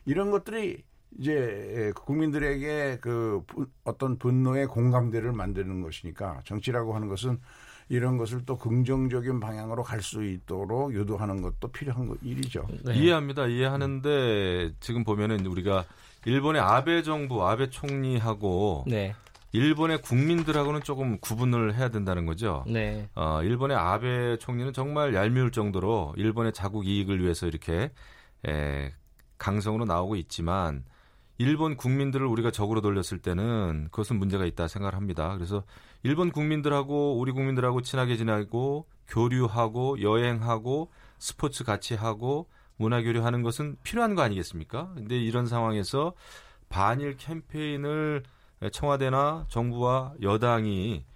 이런 것들이 이제 국민들에게 그 어떤 분노의 공감대를 만드는 것이니까 정치라고 하는 것은 이런 것을 또 긍정적인 방향으로 갈 수 있도록 유도하는 것도 필요한 일이죠. 네. 이해합니다. 이해하는데 지금 보면은 우리가 일본의 아베 정부, 아베 총리하고 네. 일본의 국민들하고는 조금 구분을 해야 된다는 거죠. 네. 어, 일본의 아베 총리는 정말 얄미울 정도로 일본의 자국 이익을 위해서 이렇게 에, 강성으로 나오고 있지만 일본 국민들을 우리가 적으로 돌렸을 때는 그것은 문제가 있다 생각을 합니다. 그래서 일본 국민들하고 우리 국민들하고 친하게 지내고 교류하고 여행하고 스포츠 같이 하고 문화 교류하는 것은 필요한 거 아니겠습니까? 근데 이런 상황에서 반일 캠페인을 청와대나 정부와 여당이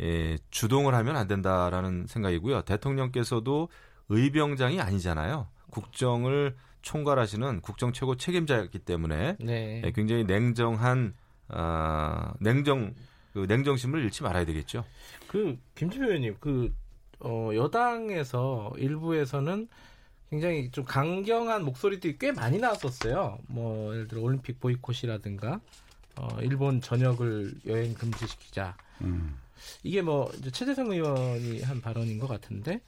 예, 주동을 하면 안 된다라는 생각이고요. 대통령께서도 의병장이 아니잖아요. 국정을 총괄하시는 국정 최고 책임자였기 때문에 네. 예, 굉장히 냉정한 아, 냉정 그 냉정심을 잃지 말아야 되겠죠. 그 김지표 의원님 그 어, 여당에서 일부에서는 굉장히 좀 강경한 목소리들이 꽤 많이 나왔었어요. 뭐 예를 들어 올림픽 보이콧이라든가 어, 일본 전역을 여행 금지시키자. 음. 이게 뭐 이제 최재성 의원이 한 발언인 것 같은데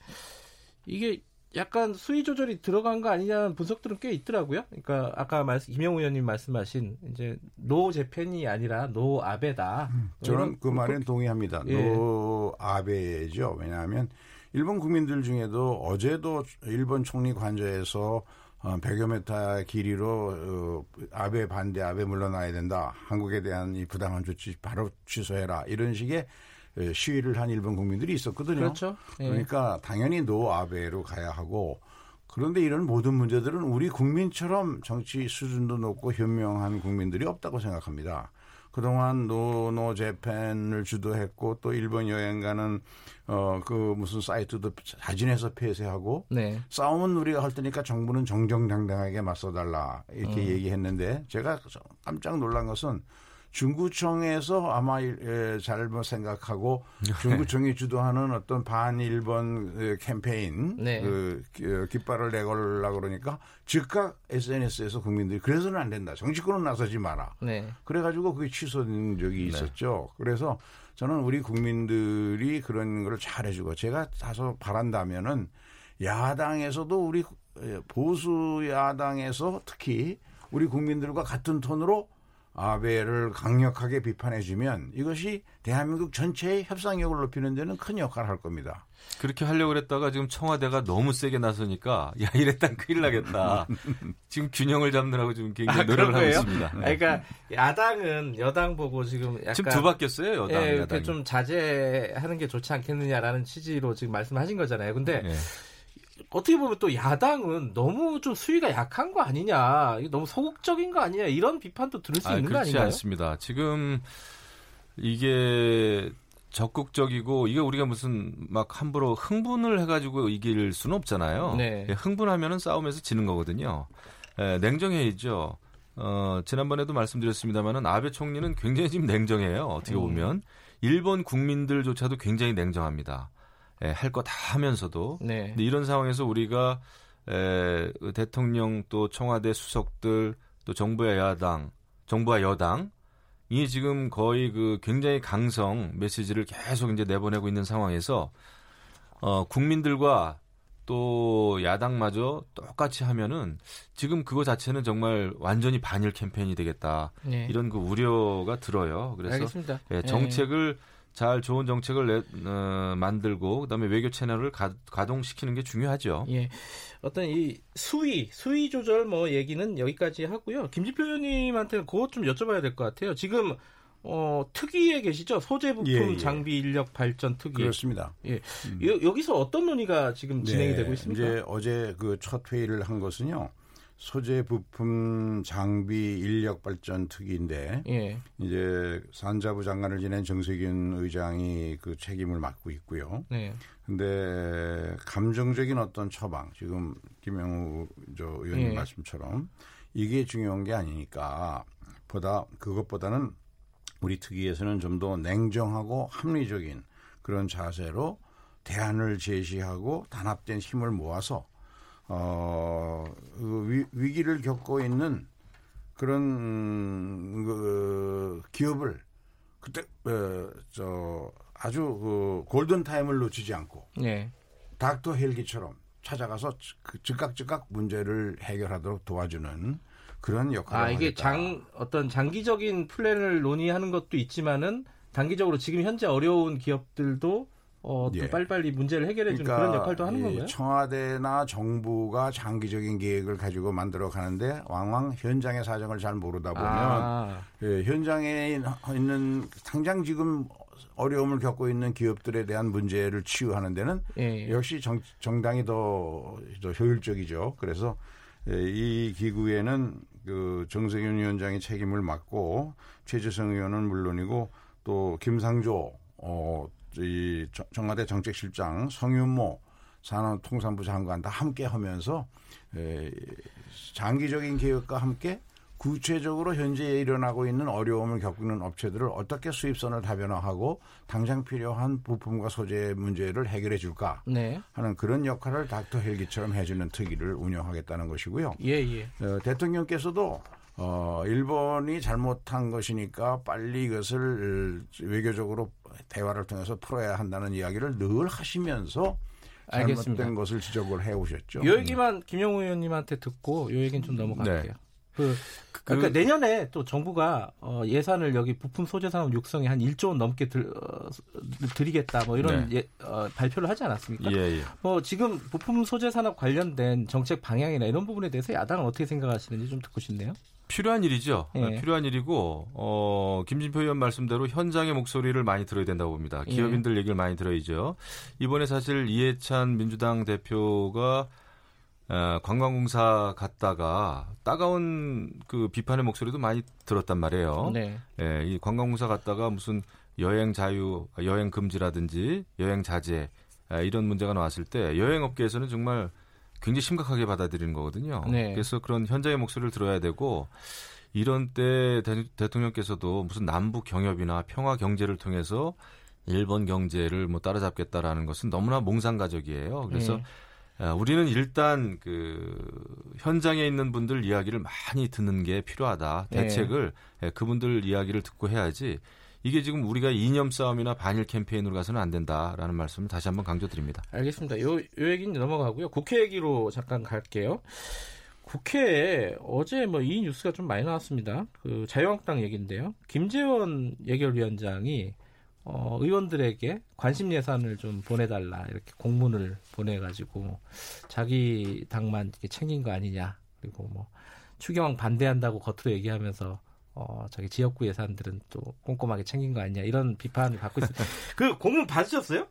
이게 약간 수위 조절이 들어간 거 아니냐는 분석들은 꽤 있더라고요. 그러니까 아까 말씀 김영우 의원님 말씀하신 이제 No Japan이 아니라 No 아베다. 음, 저는 그 말엔 동의합니다. 예. No 아베죠. 왜냐하면 일본 국민들 중에도 어제도 일본 총리 관저에서 어, 100여 미터 길이로 어, 아베 반대, 아베 물러나야 된다. 한국에 대한 이 부당한 조치 바로 취소해라. 이런 식의 어, 시위를 한 일본 국민들이 있었거든요. 그렇죠. 예. 그러니까 당연히 No 아베로 가야 하고 그런데 이런 모든 문제들은 우리 국민처럼 정치 수준도 높고 현명한 국민들이 없다고 생각합니다. 그동안 No No Japan을 주도했고 또 일본 여행 가는 어 그 무슨 사이트도 자진해서 폐쇄하고 네. 싸움은 우리가 할 테니까 정부는 정정당당하게 맞서달라 이렇게 음. 얘기했는데 제가 깜짝 놀란 것은 중구청에서 아마 예, 잘못 생각하고 네. 중구청이 주도하는 어떤 반일본 캠페인 네. 그 깃발을 내걸라 그러니까 즉각 SNS에서 국민들이 그래서는 안 된다. 정치권은 나서지 마라. 네. 그래가지고 그게 취소된 적이 네. 있었죠. 그래서 저는 우리 국민들이 그런 걸 잘해주고 제가 다소 바란다면은 야당에서도 우리 보수 야당에서 특히 우리 국민들과 같은 톤으로 아베를 강력하게 비판해주면 이것이 대한민국 전체의 협상력을 높이는 데는 큰 역할을 할 겁니다. 그렇게 하려고 그랬다가 지금 청와대가 너무 세게 나서니까 (laughs) 야 이랬단 큰일 나겠다. (laughs) 지금 균형을 잡느라고 지금 굉장히 아, 노력을 하고 있습니다. 네. 그러니까 야당은 여당 보고 지금 약간 지금 두 바뀌었어요 여당. 예, 야당이. 좀 자제하는 게 좋지 않겠느냐라는 취지로 지금 말씀하신 거잖아요. 근데 네. 어떻게 보면 또 야당은 너무 좀 수위가 약한 거 아니냐, 너무 소극적인 거 아니냐 이런 비판도 들을 수 아, 있는 거 아닌가요? 그렇지 않습니다. 지금 이게 적극적이고 이게 우리가 무슨 막 함부로 흥분을 해가지고 이길 수는 없잖아요. 네. 예, 흥분하면은 싸움에서 지는 거거든요. 예, 냉정해야죠. 어, 지난번에도 말씀드렸습니다만은 아베 총리는 굉장히 지금 냉정해요. 어떻게 음. 보면 음. 일본 국민들조차도 굉장히 냉정합니다. 예, 할거 다 하면서도 네. 근데 이런 상황에서 우리가 에, 대통령 또 청와대 수석들 또 정부와 야당, 정부와 여당 이 지금 거의 그 굉장히 강성 메시지를 계속 이제 내보내고 있는 상황에서 어, 국민들과 또 야당마저 똑같이 하면은 지금 그거 자체는 정말 완전히 반일 캠페인이 되겠다 네. 이런 그 우려가 들어요. 그래서 알겠습니다. 예, 정책을 네. 잘 좋은 정책을 내, 어, 만들고 그다음에 외교 채널을 가, 가동시키는 게 중요하죠. 예. 어떤 이 수위 수위 조절 뭐 얘기는 여기까지 하고요. 김지표 의원님한테는 그것 좀 여쭤봐야 될 것 같아요. 지금 어, 특위에 계시죠? 소재 부품 예, 예. 장비 인력 발전 특위. 그렇습니다. 예. 음. 여, 기서 어떤 논의가 지금 진행이 네, 되고 있습니까? 이제 어제 그 첫 회의를 한 것은요. 소재 부품 장비 인력 발전 특위인데 예. 이제 산자부 장관을 지낸 정세균 의장이 그 책임을 맡고 있고요. 네. 근데 감정적인 어떤 처방 지금 김영우 저 의원님 예. 말씀처럼 이게 중요한 게 아니니까 보다 그것보다는 우리 특위에서는 좀 더 냉정하고 합리적인 그런 자세로 대안을 제시하고 단합된 힘을 모아서 어, 그 위, 기를 겪고 있는 그런 음, 그 기업을 그때 어, 저 아주 그 골든 타임을 놓치지 않고 네. 닥터 헬기처럼 찾아가서 그 즉각 즉각 문제를 해결하도록 도와주는 그런 역할을 아 이게 하겠다. 장 어떤 장기적인 플랜을 논의하는 것도 있지만은 단기적으로 지금 현재 어려운 기업들도 어, 또 예. 빨리빨리 문제를 해결해 주는 그러니까 그런 역할도 하는 건가요? 청와대나 정부가 장기적인 계획을 가지고 만들어 가는데 왕왕 현장의 사정을 잘 모르다 보면 아. 예, 현장에 있는 당장 지금 어려움을 겪고 있는 기업들에 대한 문제를 치유하는 데는 예. 역시 정, 정당이 더, 더 효율적이죠. 그래서 예, 이 기구에는 그 정세균 위원장이 책임을 맡고 최재성 의원은 물론이고 또 김상조 어, 이 청와대 정책실장 성윤모 산업통상부 장관 다 함께 하면서 에, 장기적인 계획과 함께 구체적으로 현재 일어나고 있는 어려움을 겪고 있는 업체들을 어떻게 수입선을 다변화하고 당장 필요한 부품과 소재 문제를 해결해 줄까 네. 하는 그런 역할을 닥터 헬기처럼 해주는 특위를 운영하겠다는 것이고요. 예, 예. 어, 대통령께서도 어, 일본이 잘못한 것이니까 빨리 이것을 외교적으로 대화를 통해서 풀어야 한다는 이야기를 늘 하시면서 잘못된 알겠습니다. 것을 지적을 해오셨죠. 요 얘기만 김영우 의원님한테 듣고 요 얘기는 좀 넘어갈게요. 네. 그, 그, 그러니까 그, 내년에 또 정부가 어, 예산을 여기 부품 소재 산업 육성에 한 1조 원 넘게 들, 어, 드리겠다 뭐 이런 네. 예, 어, 발표를 하지 않았습니까? 예, 예. 뭐 지금 부품 소재 산업 관련된 정책 방향이나 이런 부분에 대해서 야당은 어떻게 생각하시는지 좀 듣고 싶네요. 필요한 일이죠. 예. 필요한 일이고 어, 김진표 의원 말씀대로 현장의 목소리를 많이 들어야 된다고 봅니다. 예. 기업인들 예. 얘기를 많이 들어야죠. 이번에 사실 이해찬 민주당 대표가 어, 관광공사 갔다가 따가운 그 비판의 목소리도 많이 들었단 말이에요. 네. 예, 이 관광공사 갔다가 무슨 여행 자유, 여행 금지라든지 여행 자제 아, 이런 문제가 나왔을 때 여행업계에서는 정말 굉장히 심각하게 받아들이는 거거든요. 네. 그래서 그런 현장의 목소리를 들어야 되고 이런 때 대, 통령께서도 무슨 남북 경협이나 평화 경제를 통해서 일본 경제를 뭐 따라잡겠다라는 것은 너무나 몽상가적이에요. 그래서 네. 우리는 일단 그 현장에 있는 분들 이야기를 많이 듣는 게 필요하다. 네. 대책을 네. 그분들 이야기를 듣고 해야지 이게 지금 우리가 이념 싸움이나 반일 캠페인으로 가서는 안 된다라는 말씀을 다시 한번 강조드립니다. 알겠습니다. 요, 요 얘기는 넘어가고요. 국회 얘기로 잠깐 갈게요. 국회에 어제 뭐 이 뉴스가 좀 많이 나왔습니다. 그 자유한국당 얘기인데요. 김재원 예결위원장이 어, 의원들에게 관심 예산을 좀 보내달라 이렇게 공문을 보내가지고 자기 당만 이렇게 챙긴 거 아니냐 그리고 뭐 추경 반대한다고 겉으로 얘기하면서 어, 저기 지역구 예산들은 또 꼼꼼하게 챙긴 거 아니냐 이런 비판을 받고 있습니다. (laughs) 그 공문 받으셨어요?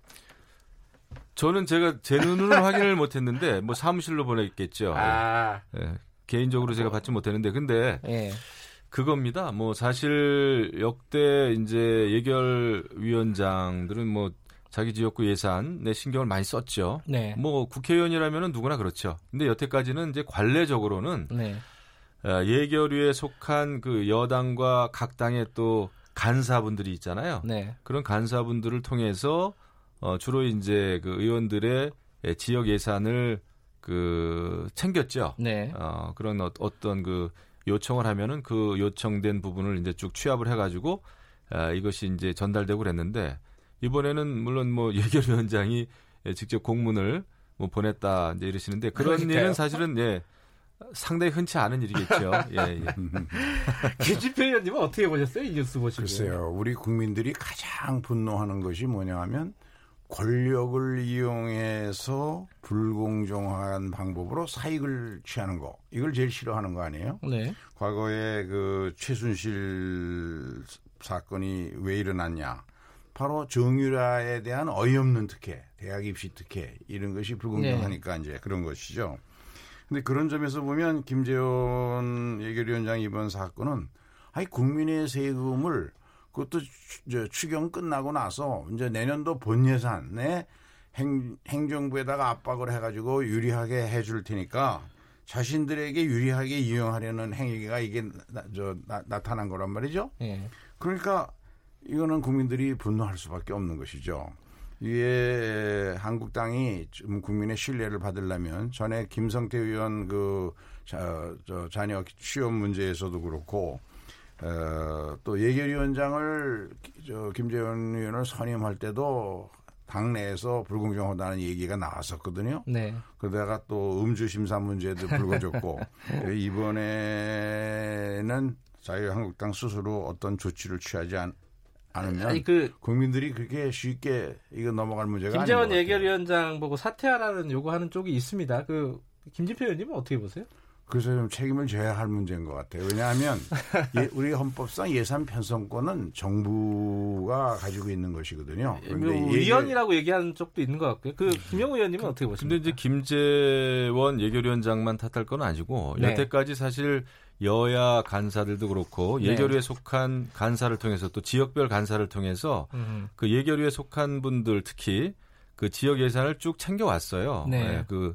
저는 제가 제 눈으로 확인을 못했는데 뭐 사무실로 보냈겠죠. 아. 예, 개인적으로 제가 받지 못했는데 근데 예. 그겁니다. 뭐 사실 역대 이제 예결위원장들은 뭐 자기 지역구 예산내 신경을 많이 썼죠. 네. 뭐 국회의원이라면은 누구나 그렇죠. 근데 여태까지는 이제 관례적으로는 네. 어, 예결위에 속한 그 여당과 각 당의 또 간사분들이 있잖아요. 네. 그런 간사분들을 통해서 어, 주로 이제 그 의원들의 지역 예산을 그 챙겼죠. 네. 어, 그런 어, 어떤 그 요청을 하면은 그 요청된 부분을 이제 쭉 취합을 해가지고 아, 이것이 이제 전달되고 그랬는데 이번에는 물론 뭐 (laughs) 예결위원장이 직접 공문을 뭐 보냈다 이제 이러시는데 그런 그러니까요. 일은 사실은 예 상당히 흔치 않은 일이겠죠. (laughs) 예, 예. (laughs) 김진표 의원님은 어떻게 보셨어요? 이 뉴스 보시고. 글쎄요. 우리 국민들이 가장 분노하는 것이 뭐냐 하면 권력을 이용해서 불공정한 방법으로 사익을 취하는 거. 이걸 제일 싫어하는 거 아니에요? 네. 과거에 그 최순실 사건이 왜 일어났냐. 바로 정유라에 대한 어이없는 특혜, 대학 입시 특혜 이런 것이 불공정하니까 네. 이제 그런 것이죠. 근데 그런 점에서 보면 김재원 예결위원장 이번 사건은 아니 국민의 세금을 그것도 이제 추경 끝나고 나서 이제 내년도 본 예산에 행, 행정부에다가 압박을 해가지고 유리하게 해줄 테니까 자신들에게 유리하게 이용하려는 행위가 이게 나, 저, 나, 타난 거란 말이죠. 예. 그러니까 이거는 국민들이 분노할 수밖에 없는 것이죠. 이게 한국당이 좀 국민의 신뢰를 받으려면 전에 김성태 의원 그 자, 저 자녀 취업 문제에서도 그렇고 어, 또 예결위원장을 저 김재원 의원을 선임할 때도 당내에서 불공정하다는 얘기가 나왔었거든요. 네. 그러다가 또 음주 심사 문제도 불거졌고 (laughs) 이번에는 자유한국당 스스로 어떤 조치를 취하지 않, 않으면 아니, 그 국민들이 그렇게 쉽게 이거 넘어갈 문제가 김재원 예결위원장 보고 사퇴하라는 요구하는 쪽이 있습니다. 그 김진표 의원님은 어떻게 보세요? 그래서 좀 책임을 져야 할 문제인 것 같아요. 왜냐하면 예, 우리 헌법상 예산 편성권은 정부가 가지고 있는 것이거든요. 예, 그런데 뭐 위원이라고 얘기하는 쪽도 있는 것 같고요. 그 김영우 의원님은 그, 어떻게 보십니까? 근데 이제 김재원 예결위원장만 탓할 건 아니고 네. 여태까지 사실 여야 간사들도 그렇고 네. 예결위에 네. 속한 간사를 통해서 또 지역별 간사를 통해서 음. 그 예결위에 속한 분들 특히 그 지역 예산을 쭉 챙겨왔어요. 네. 네. 그 어,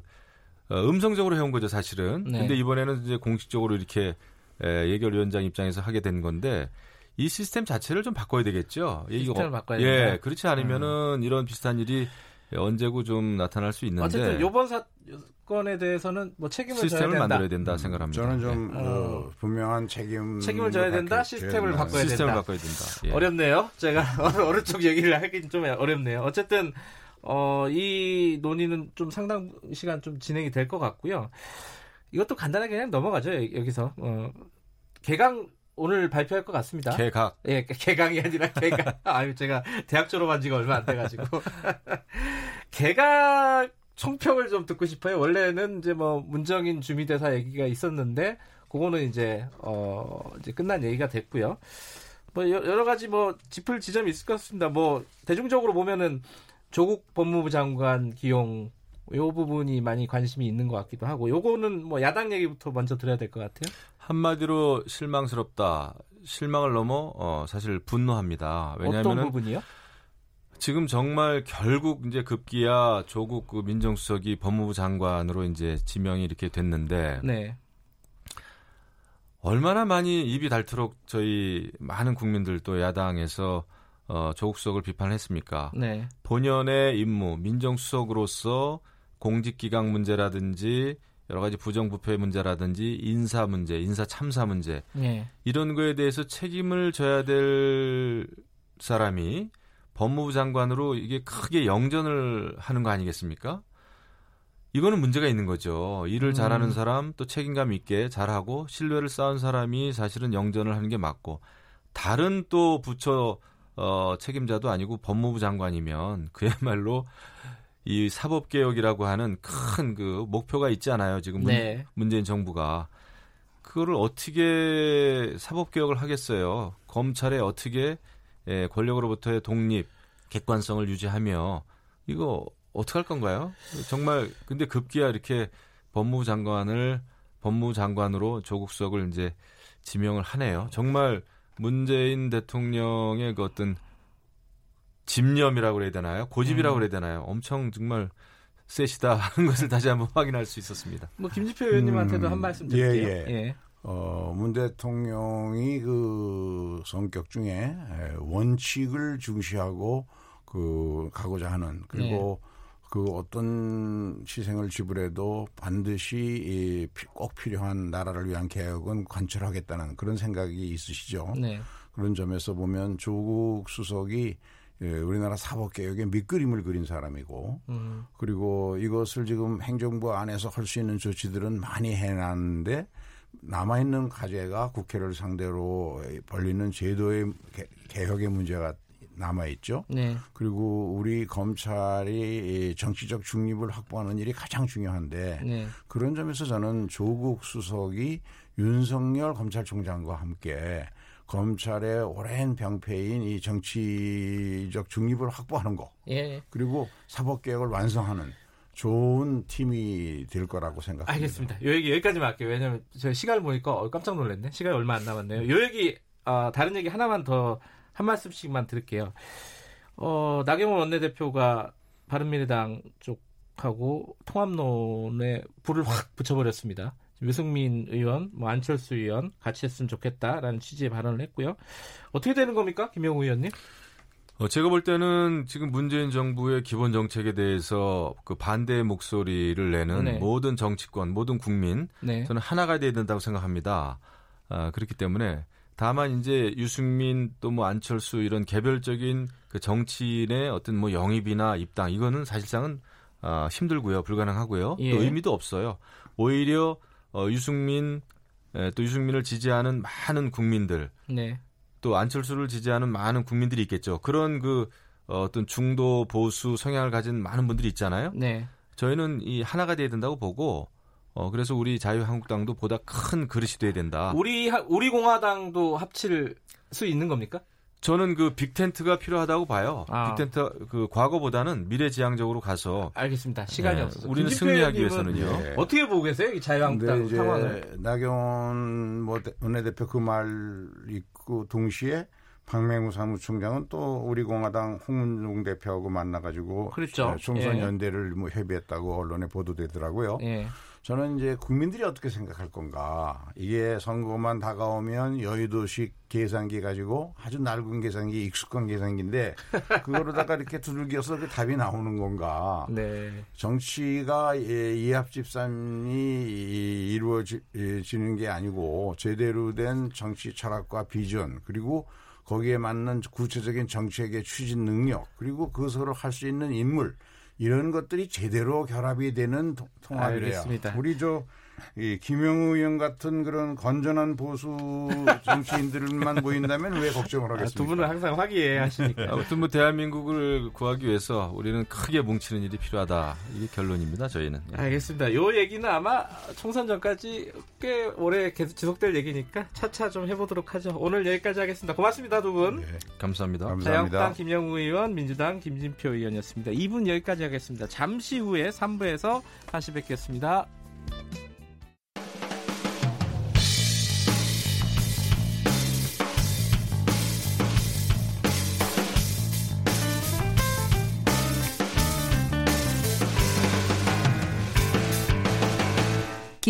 음성적으로 해온 거죠, 사실은. 네. 근데 이번에는 이제 공식적으로 이렇게 에, 예결위원장 입장에서 하게 된 건데 이 시스템 자체를 좀 바꿔야 되겠죠. 시스템을 이거, 바꿔야 예, 된다. 그렇지 않으면은 음. 이런 비슷한 일이 언제고 좀 나타날 수 있는데 어쨌든 이번 사건에 대해서는 뭐 책임을 시스템을 져야 만들어야 된다 생각합니다. 저는 좀 네. 어, 분명한 책임 책임을 져야 된다. 시스템을 바꿔야 시스템을 된다. 바꿔야 된다. 예. 어렵네요. 제가 (laughs) 어느 쪽 얘기를 하긴 좀 어렵네요. 어쨌든 어, 이 논의는 좀 상당 시간 좀 진행이 될 것 같고요. 이것도 간단하게 그냥 넘어가죠. 여기서 어, 개강 오늘 발표할 것 같습니다. 개각. 예, 개강이 아니라 개각. (laughs) 아유, 제가 대학 졸업한 지가 얼마 안 돼가지고. (laughs) 개각 총평을 좀 듣고 싶어요. 원래는 이제 뭐 문정인 주미대사 얘기가 있었는데, 그거는 이제, 어, 이제 끝난 얘기가 됐고요. 뭐 여러 가지 뭐 짚을 지점이 있을 것 같습니다. 뭐 대중적으로 보면은 조국 법무부 장관 기용 요 부분이 많이 관심이 있는 것 같기도 하고 요거는 뭐 야당 얘기부터 먼저 들어야 될 것 같아요. 한마디로 실망스럽다. 실망을 넘어 어, 사실 분노합니다. 왜냐하면 어떤 부분이요? 지금 정말 결국 이제 급기야 조국 그 민정수석이 법무부 장관으로 이제 지명이 이렇게 됐는데 네. 얼마나 많이 입이 닳도록 저희 많은 국민들 또 야당에서 어, 조국 수석을 비판했습니까? 네. 본연의 임무, 민정수석으로서 공직기강 문제라든지 여러 가지 부정부패 문제라든지 인사 문제, 인사 참사 문제 네. 이런 거에 대해서 책임을 져야 될 사람이 법무부 장관으로 이게 크게 영전을 하는 거 아니겠습니까? 이거는 문제가 있는 거죠. 일을 음. 잘하는 사람 또 책임감 있게 잘하고 신뢰를 쌓은 사람이 사실은 영전을 하는 게 맞고 다른 또 부처 어, 책임자도 아니고 법무부 장관이면 그야말로 이 사법 개혁이라고 하는 큰 그 목표가 있잖아요. 지금 문, 네. 문재인 정부가. 그거를 어떻게 사법 개혁을 하겠어요. 검찰에 어떻게 예, 권력으로부터의 독립, 객관성을 유지하며 이거 어떻게 할 건가요? 정말 근데 급기야 이렇게 법무부 장관을 법무부 장관으로 조국 수석을 이제 지명을 하네요. 정말 문재인 대통령의 그 어떤 집념이라고 그래야 되나요? 고집이라고 음. 그래야 되나요? 엄청 정말 세시다 (laughs) 하는 것을 다시 한번 확인할 수 있었습니다. 뭐 김지표 의원님한테도 음, 한 말씀 드릴게요. 예, 예. 예. 어, 문 대통령이 그 성격 중에 원칙을 중시하고 그 가고자 하는 그리고 네. 그 어떤 희생을 지불해도 반드시 꼭 필요한 나라를 위한 개혁은 관철하겠다는 그런 생각이 있으시죠. 네. 그런 점에서 보면 조국 수석이 예, 우리나라 사법개혁의 밑그림을 그린 사람이고, 음. 그리고 이것을 지금 행정부 안에서 할 수 있는 조치들은 많이 해놨는데, 남아있는 과제가 국회를 상대로 벌리는 제도의 개혁의 문제가 남아 있죠. 네. 그리고 우리 검찰이 정치적 중립을 확보하는 일이 가장 중요한데, 네. 그런 점에서 저는 조국 수석이 윤석열 검찰총장과 함께 검찰의 오랜 병폐인 이 정치적 중립을 확보하는 거. 예. 그리고 사법개혁을 완성하는 좋은 팀이 될 거라고 생각합니다. 알겠습니다. 요 얘기 여기까지만 할게요. 왜냐하면 제가 시간을 보니까 어, 깜짝 놀랐네. 시간이 얼마 안 남았네요. 요 얘기 어, 다른 얘기 하나만 더 한 말씀씩만 들을게요. 어, 나경원 원내대표가 바른미래당 쪽하고 통합론에 불을 확 붙여버렸습니다. 유승민 의원, 뭐 안철수 의원 같이 했으면 좋겠다라는 취지의 발언을 했고요. 어떻게 되는 겁니까, 김영우 의원님? 어, 제가 볼 때는 지금 문재인 정부의 기본 정책에 대해서 그 반대의 목소리를 내는 네. 모든 정치권, 모든 국민, 네. 저는 하나가 돼야 된다고 생각합니다. 아, 그렇기 때문에 다만 이제 유승민 또 뭐 안철수 이런 개별적인 그 정치인의 어떤 뭐 영입이나 입당 이거는 사실상은 아, 힘들고요, 불가능하고요. 예. 또 의미도 없어요. 오히려 어, 유승민 에, 또 유승민을 지지하는 많은 국민들, 네. 또 안철수를 지지하는 많은 국민들이 있겠죠. 그런 그 어, 어떤 중도 보수 성향을 가진 많은 분들이 있잖아요. 네. 저희는 이 하나가 돼야 된다고 보고 어 그래서 우리 자유한국당도 보다 큰 그릇이 돼야 된다. 우리 우리 공화당도 합칠 수 있는 겁니까? 저는 그 빅텐트가 필요하다고 봐요. 아. 빅텐트 그 과거보다는 미래지향적으로 가서 알겠습니다. 시간이 네. 없어서 우리는 승리하기 위해서는요. 네. 어떻게 보고 계세요? 이 자유한국당 상황을? 나경원 뭐 원내대표 그 말 있고 동시에 박맹우 사무총장은 또 우리 공화당 홍문종 대표하고 만나가지고 그렇죠. 총선 예. 연대를 뭐 협의했다고 언론에 보도되더라고요. 예. 저는 이제 국민들이 어떻게 생각할 건가. 이게 선거만 다가오면 여의도식 계산기 가지고 아주 낡은 계산기, 익숙한 계산기인데 (laughs) 그거로다가 이렇게 두들겨서 그 답이 나오는 건가. 네. 정치가 예, 이합집산이 이루어지는 게 아니고 제대로 된 정치 철학과 비전 그리고 거기에 맞는 구체적인 정책의 추진 능력 그리고 그것으로 할 수 있는 인물 이런 것들이 제대로 결합이 되는 통합이래요. 우리 저 이 김영우 의원 같은 그런 건전한 보수 (laughs) 정치인들만 모인다면 왜 걱정을 아, 하겠습니까? 두 분은 항상 화기애애하시니까. 아무튼 뭐 대한민국을 구하기 위해서 우리는 크게 뭉치는 일이 필요하다. 이게 결론입니다. 저희는. 예. 알겠습니다. 요 얘기는 아마 총선 전까지 꽤 오래 계속 지속될 얘기니까 차차 좀 해보도록 하죠. 오늘 여기까지 하겠습니다. 고맙습니다, 두 분. 네, 감사합니다. 감사합니다. 자유한국당 김영우 의원, 민주당 김진표 의원이었습니다. 2분 여기까지 하겠습니다. 잠시 후에 3부에서 다시 뵙겠습니다.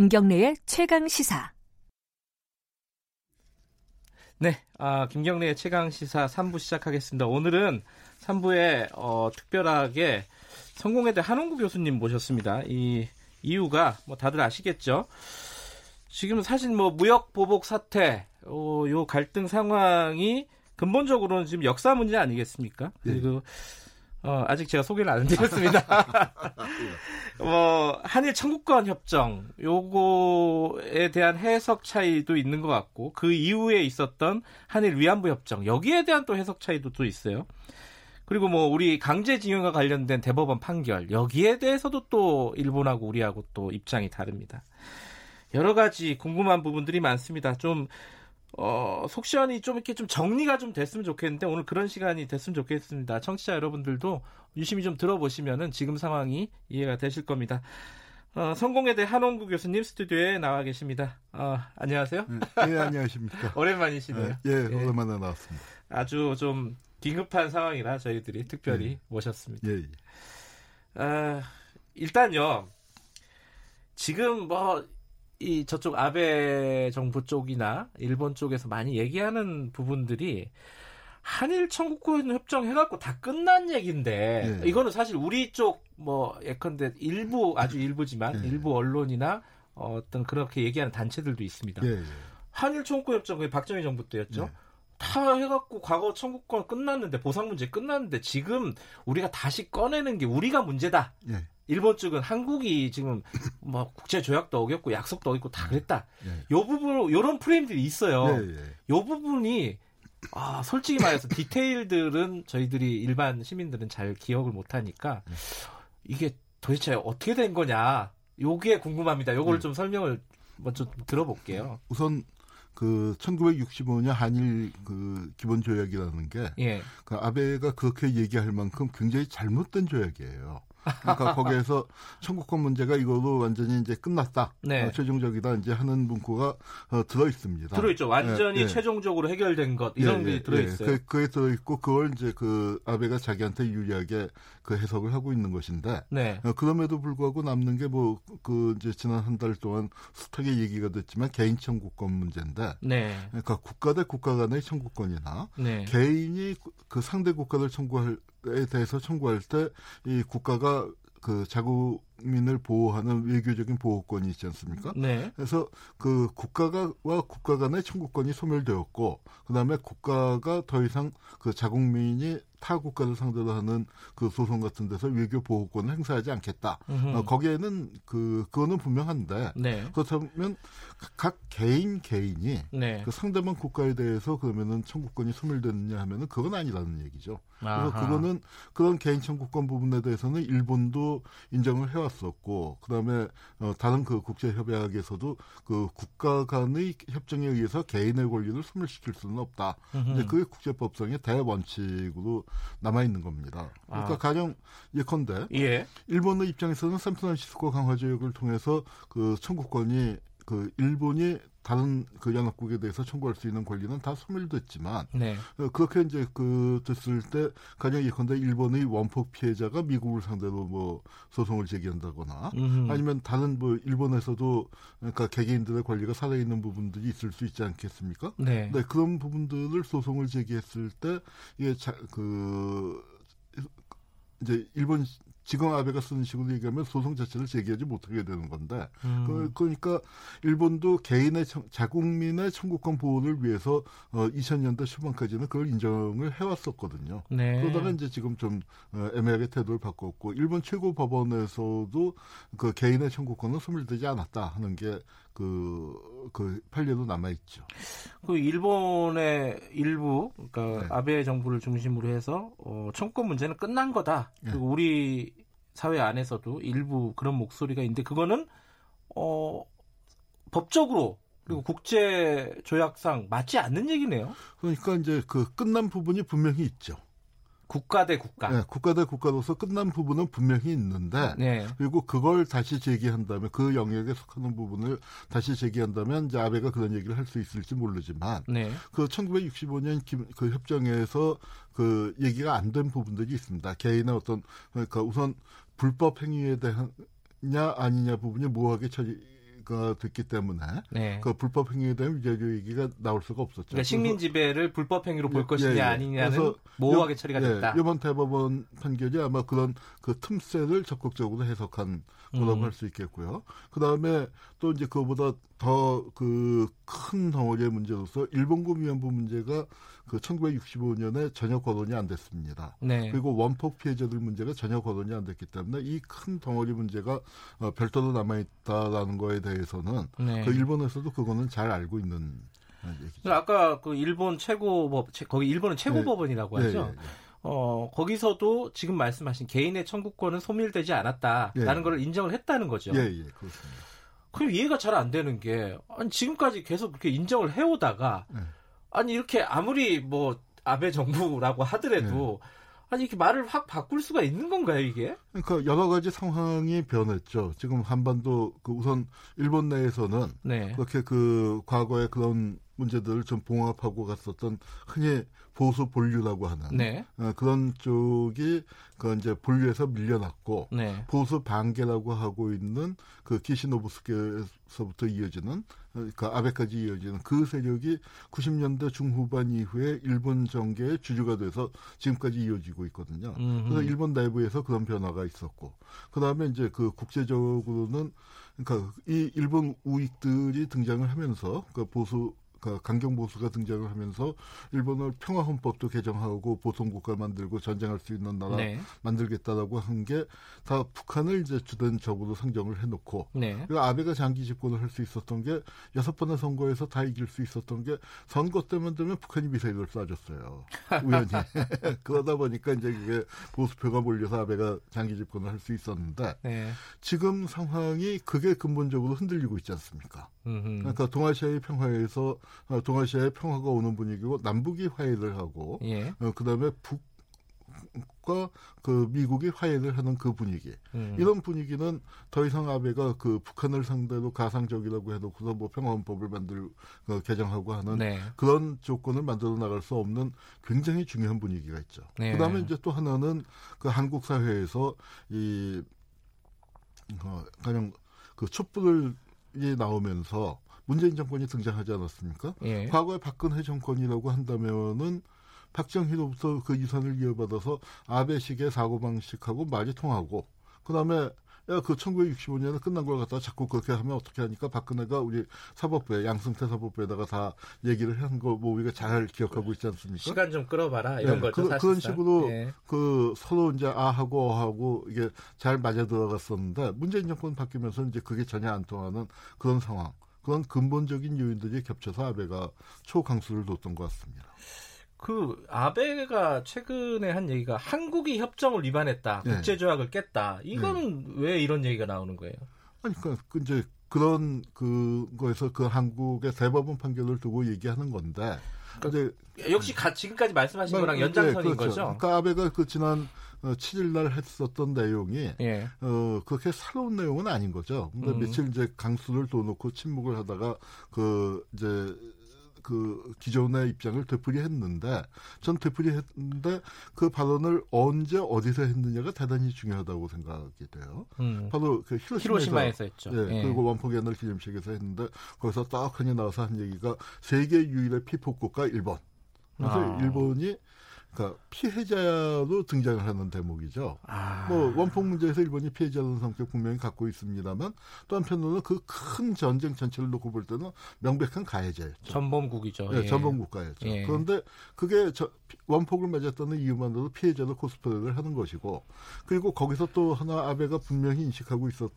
김경래의 최강 시사. 네, 아, 김경래의 최강 시사 3부 시작하겠습니다. 오늘은 3부에 어, 특별하게 성공회대 한홍구 교수님 모셨습니다. 이 이유가 뭐 다들 아시겠죠? 지금 사실 뭐 무역 보복 사태, 어, 요 갈등 상황이 근본적으로는 지금 역사 문제 아니겠습니까? 네. 그리고 어, 아직 제가 소개를 안 드렸습니다. (laughs) 뭐 한일 청구권 협정 요거에 대한 해석 차이도 있는 것 같고 그 이후에 있었던 한일 위안부 협정 여기에 대한 또 해석 차이도 또 있어요. 그리고 뭐 우리 강제징용과 관련된 대법원 판결 여기에 대해서도 또 일본하고 우리하고 또 입장이 다릅니다. 여러 가지 궁금한 부분들이 많습니다. 좀 어, 속 시원이 좀 이렇게 좀 정리가 좀 됐으면 좋겠는데 오늘 그런 시간이 됐으면 좋겠습니다. 청취자 여러분들도 유심히 좀 들어보시면은 지금 상황이 이해가 되실 겁니다. 어, 성공에 대해 한홍구 교수님 스튜디오에 나와 계십니다. 어, 안녕하세요. 네, 네 안녕하십니까. (laughs) 오랜만이시네요. 네, 예, 예, 오랜만에 나왔습니다. 아주 좀 긴급한 상황이라 저희들이 특별히 예. 모셨습니다. 예, 예. 아, 일단요. 지금 뭐 이 저쪽 아베 정부 쪽이나 일본 쪽에서 많이 얘기하는 부분들이 한일 청구권 협정 해갖고 다 끝난 얘기인데 예. 이거는 사실 우리 쪽 뭐 예컨대 일부 아주 일부지만 예. 일부 언론이나 어떤 그렇게 얘기하는 단체들도 있습니다. 예. 예. 한일 청구권 협정 박정희 정부 때였죠. 예. 다 해갖고 과거 청구권 끝났는데 보상 문제 끝났는데 지금 우리가 다시 꺼내는 게 우리가 문제다. 예. 일본 쪽은 한국이 지금 뭐 국제 조약도 어겼고 약속도 어겼고 다 그랬다. 예. 요 부분 요런 프레임들이 있어요. 예, 예. 요 부분이 아, 솔직히 말해서 디테일들은 저희들이 일반 시민들은 잘 기억을 못 하니까 이게 도대체 어떻게 된 거냐. 요게 궁금합니다. 요걸 네. 좀 설명을 먼저 들어볼게요. 우선 그 1965년 한일 그 기본 조약이라는 게 예. 그 아베가 그렇게 얘기할 만큼 굉장히 잘못된 조약이에요. 그러니까 거기에서 청구권 문제가 이거로 완전히 이제 끝났다. 네. 어, 최종적이다 이제 하는 문구가 어, 들어 있습니다. 들어 있죠. 완전히 네, 네. 최종적으로 해결된 것 이런 게 들어 있어요. 그, 그게 들어 있고 그걸 이제 그 아베가 자기한테 유리하게 그 해석을 하고 있는 것인데 네. 어, 그럼에도 불구하고 남는 게 뭐 그 이제 지난 한 달 동안 숱하게 얘기가 됐지만 개인 청구권 문제인데 네. 그러니까 국가 대 국가 간의 청구권이나 네. 개인이 그 상대 국가를 청구할 에 대해서 청구할 때 이 국가가 그 자국민을 보호하는 외교적인 보호권이 있지 않습니까? 네. 그래서 그 국가가와 국가 간의 청구권이 소멸되었고 그다음에 국가가 더 이상 그 자국민이 타 국가를 상대로 하는 그 소송 같은 데서 외교 보호권을 행사하지 않겠다. 어, 거기에는 그 그거는 분명한데 네. 그렇다면 각 개인 개인이 네. 그 상대방 국가에 대해서 그러면은 청구권이 소멸됐느냐 하면은 그건 아니라는 얘기죠. 아하. 그래서 그거는 그런 개인 청구권 부분에 대해서는 일본도 인정을 해왔었고 그다음에 어, 다른 그 국제 협약에서도 그 국가 간의 협정에 의해서 개인의 권리를 소멸시킬 수는 없다. 이제 그게 국제법상의 대원칙으로 남아 있는 겁니다. 그러니까 아. 가령 예컨대 예. 일본의 입장에서는 샌프란시스코 강화 조약을 통해서 그 청구권이 그 일본이 다른 그 연합국에 대해서 청구할 수 있는 권리는 다 소멸됐지만 네. 어, 그렇게 이제 그 됐을 때 가령 예컨대 일본의 원폭 피해자가 미국을 상대로 뭐 소송을 제기한다거나 음흠. 아니면 다른 뭐 일본에서도 그러니까 개개인들의 권리가 살아 있는 부분들이 있을 수 있지 않겠습니까? 네. 네 그런 부분들을 소송을 제기했을 때 이게 자, 그 이제 일본 지금 아베가 쓰는 식으로 얘기하면 소송 자체를 제기하지 못하게 되는 건데 음. 그, 그러니까 일본도 개인의 청, 자국민의 청구권 보호를 위해서 어, 2000년대 초반까지는 그걸 인정을 해왔었거든요. 네. 그러다가 이제 지금 좀 어, 애매하게 태도를 바꿨고 일본 최고 법원에서도 그 개인의 청구권은 소멸되지 않았다 하는 게 그, 그 판례도 남아있죠. 그 일본의 일부, 그러니까 네. 아베 정부를 중심으로 해서, 어, 청구권 문제는 끝난 거다. 네. 그리고 우리 사회 안에서도 일부 그런 목소리가 있는데, 그거는, 어, 법적으로 그리고 국제 조약상 맞지 않는 얘기네요. 그러니까 이제 그 끝난 부분이 분명히 있죠. 국가 대 국가. 네, 국가 대 국가로서 끝난 부분은 분명히 있는데 네. 그리고 그걸 다시 제기한다면 그 영역에 속하는 부분을 다시 제기한다면 이제 아베가 그런 얘기를 할 수 있을지 모르지만 네. 그 1965년 김, 그 협정에서 그 얘기가 안 된 부분들이 있습니다. 개인의 어떤 그러니까 우선 불법 행위에 대한 냐 아니냐 부분이 모호하게 처리 가 됐기 때문에 네. 그 불법 행위에 대한 위자료 얘기가 나올 수가 없었죠. 그러니까 식민 지배를 불법 행위로 볼 예, 것이냐 예, 예. 아니냐는 모호하게 처리가 됐다. 예, 이번 대법원 판결이 아마 그런 그 틈새를 적극적으로 해석한 거라고 음. 할수 있겠고요. 그 다음에 또 이제 그거보다 더 그 큰 덩어리의 문제로서 일본군 위안부 문제가 그 1965년에 전혀 거론이 안 됐습니다. 네. 그리고 원폭 피해자들 문제가 전혀 거론이 안 됐기 때문에 이 큰 덩어리 문제가 어, 별도로 남아 있다라는 거에 대해서는 네. 그 일본에서도 그거는 잘 알고 있는 얘기죠. 아까 그 일본 최고법 거기 일본은 최고법원이라고 네. 하죠. 네, 네, 어, 거기서도 지금 말씀하신 개인의 청구권은 소멸되지 않았다라는 예. 걸 인정을 했다는 거죠. 예, 예, 그렇습니다. 그럼 이해가 잘 안 되는 게 아니 지금까지 계속 그렇게 인정을 해오다가 예. 아니 이렇게 아무리 뭐 아베 정부라고 하더라도 예. 아니 이렇게 말을 확 바꿀 수가 있는 건가요 이게? 그러니까 여러 가지 상황이 변했죠. 지금 한반도 그 우선 일본 내에서는 네. 그렇게 그 과거에 그런 문제들을 좀 봉합하고 갔었던 흔히 보수 본류라고 하는 네. 어, 그런 쪽이 그 이제 본류에서 밀려났고 네. 보수 반개라고 하고 있는 그 기시노부스케에서부터 이어지는 어, 그 아베까지 이어지는 그 세력이 90년대 중후반 이후에 일본 정계의 주주가 돼서 지금까지 이어지고 있거든요. 음흠. 그래서 일본 내부에서 그런 변화가 있었고 그 다음에 이제 그 국제적으로는 그러니까 이 일본 우익들이 등장을 하면서 그 보수 그 강경 보수가 등장을 하면서 일본을 평화 헌법도 개정하고 보통 국가 만들고 전쟁할 수 있는 나라 네. 만들겠다라고 한 게 다 북한을 이제 주된 적으로 상정을 해놓고 네. 그리고 아베가 장기 집권을 할 수 있었던 게 여섯 번의 선거에서 다 이길 수 있었던 게 선거 때만 되면 북한이 미사일을 쏴줬어요 (laughs) 우연히 (laughs) 그러다 보니까 이제 그게 보수표가 몰려서 아베가 장기 집권을 할 수 있었는데 네. 지금 상황이 그게 근본적으로 흔들리고 있지 않습니까? 그러니까 동아시아의 평화에서 어, 동아시아의 평화가 오는 분위기고 남북이 화해를 하고 예. 어, 그다음에 북 과 그 미국이 화해를 하는 그 분위기 음. 이런 분위기는 더 이상 아베가 그 북한을 상대로 가상적이라고 해도 그래서 뭐 평화헌법을 만들 어, 개정하고 하는 네. 그런 조건을 만들어 나갈 수 없는 굉장히 중요한 분위기가 있죠. 네. 그다음에 이제 또 하나는 그 한국 사회에서 이 어, 가령 그 촛불을 이 나오면서 문재인 정권이 등장하지 않았습니까? 예. 과거에 박근혜 정권이라고 한다면은 박정희로부터 그 유산을 이어받아서 아베식의 사고방식하고 말이 통하고 그다음에 야, 그 1965년에 끝난 걸 갖다가 자꾸 그렇게 하면 어떻게 하니까 박근혜가 우리 사법부에 양승태 사법부에다가 다 얘기를 한 거 뭐 우리가 잘 기억하고 있지 않습니까? 시간 좀 끌어봐라 이런 네, 거죠. 그, 런 식으로 네. 그 서로 이제 아 하고 어 하고 이게 잘 맞아 들어갔었는데 문재인 정권 바뀌면서 이제 그게 전혀 안 통하는 그런 상황. 그런 근본적인 요인들이 겹쳐서 아베가 초강수를 뒀던 것 같습니다. 그 아베가 최근에 한 얘기가 한국이 협정을 위반했다, 네. 국제조약을 깼다. 이거는 네. 왜 이런 얘기가 나오는 거예요? 아니 그러니까 그 이제 그런 그거에서 그 한국의 대법원 판결을 두고 얘기하는 건데. 근데 역시 가, 지금까지 말씀하신 거랑 네, 연장선인 네, 그렇죠. 거죠. 그러니까 아베가 그 지난 7일 어, 날 했었던 내용이 예. 어 그렇게 새로운 내용은 아닌 거죠. 근데 음. 며칠 이제 강수를 둬놓고 침묵을 하다가 그 이제 그 기존의 입장을 되풀이했는데 전 되풀이했는데 그 발언을 언제 어디서 했느냐가 대단히 중요하다고 생각이 돼요. 음. 바로 그 히로시마에서, 히로시마에서 했죠. 예, 예. 그리고 원폭연을 기념식에서 했는데 거기서 딱하니 나와서 한 얘기가 세계 유일의 피폭 국가 일본. 그래서 아. 일본이 그러니까 피해자로 등장을 하는 대목이죠. 아. 뭐 원폭 문제에서 일본이 피해자는 성격 분명히 갖고 있습니다만 또 한편으로는 그 큰 전쟁 전체를 놓고 볼 때는 명백한 가해자였죠. 전범국이죠. 네, 예. 전범국가였죠. 예. 그런데 그게 저, 원폭을 맞았다는 이유만으로도 피해자도 코스프레를 하는 것이고 그리고 거기서 또 하나 아베가 분명히 인식하고 있었.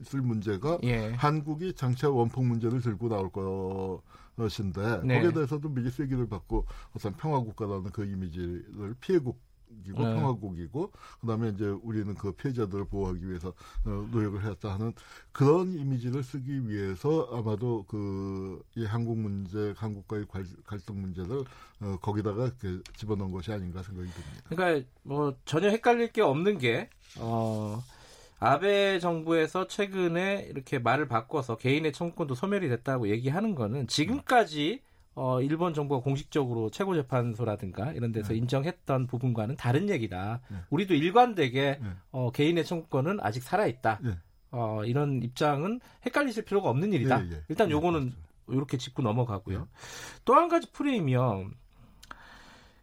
있을 문제가 예. 한국이 장차 원폭 문제를 들고 나올 거 것인데 네. 거기에 대해서도 미리 쐐기를 받고 어떤 평화국가라는 그 이미지를 피해국 이고 네. 평화국이고 그다음에 이제 우리는 그 피해자들을 보호하기 위해서 어, 노력을 했다 하는 그런 이미지를 쓰기 위해서 아마도 그 이 한국 문제, 한국과의 갈등 문제를 어, 거기다가 이렇게 집어넣은 것이 아닌가 생각이 듭니다. 그러니까 뭐 전혀 헷갈릴 게 없는 게 어. 아베 정부에서 최근에 이렇게 말을 바꿔서 개인의 청구권도 소멸이 됐다고 얘기하는 거는 지금까지 어, 일본 정부가 공식적으로 최고재판소라든가 이런 데서 네. 인정했던 부분과는 다른 얘기다. 네. 우리도 일관되게 네. 어, 개인의 청구권은 아직 살아있다. 네. 어, 이런 입장은 헷갈리실 필요가 없는 일이다. 예, 예. 일단 네, 요거는 이렇게 짚고 넘어가고요. 네. 또한 가지 프레임이요.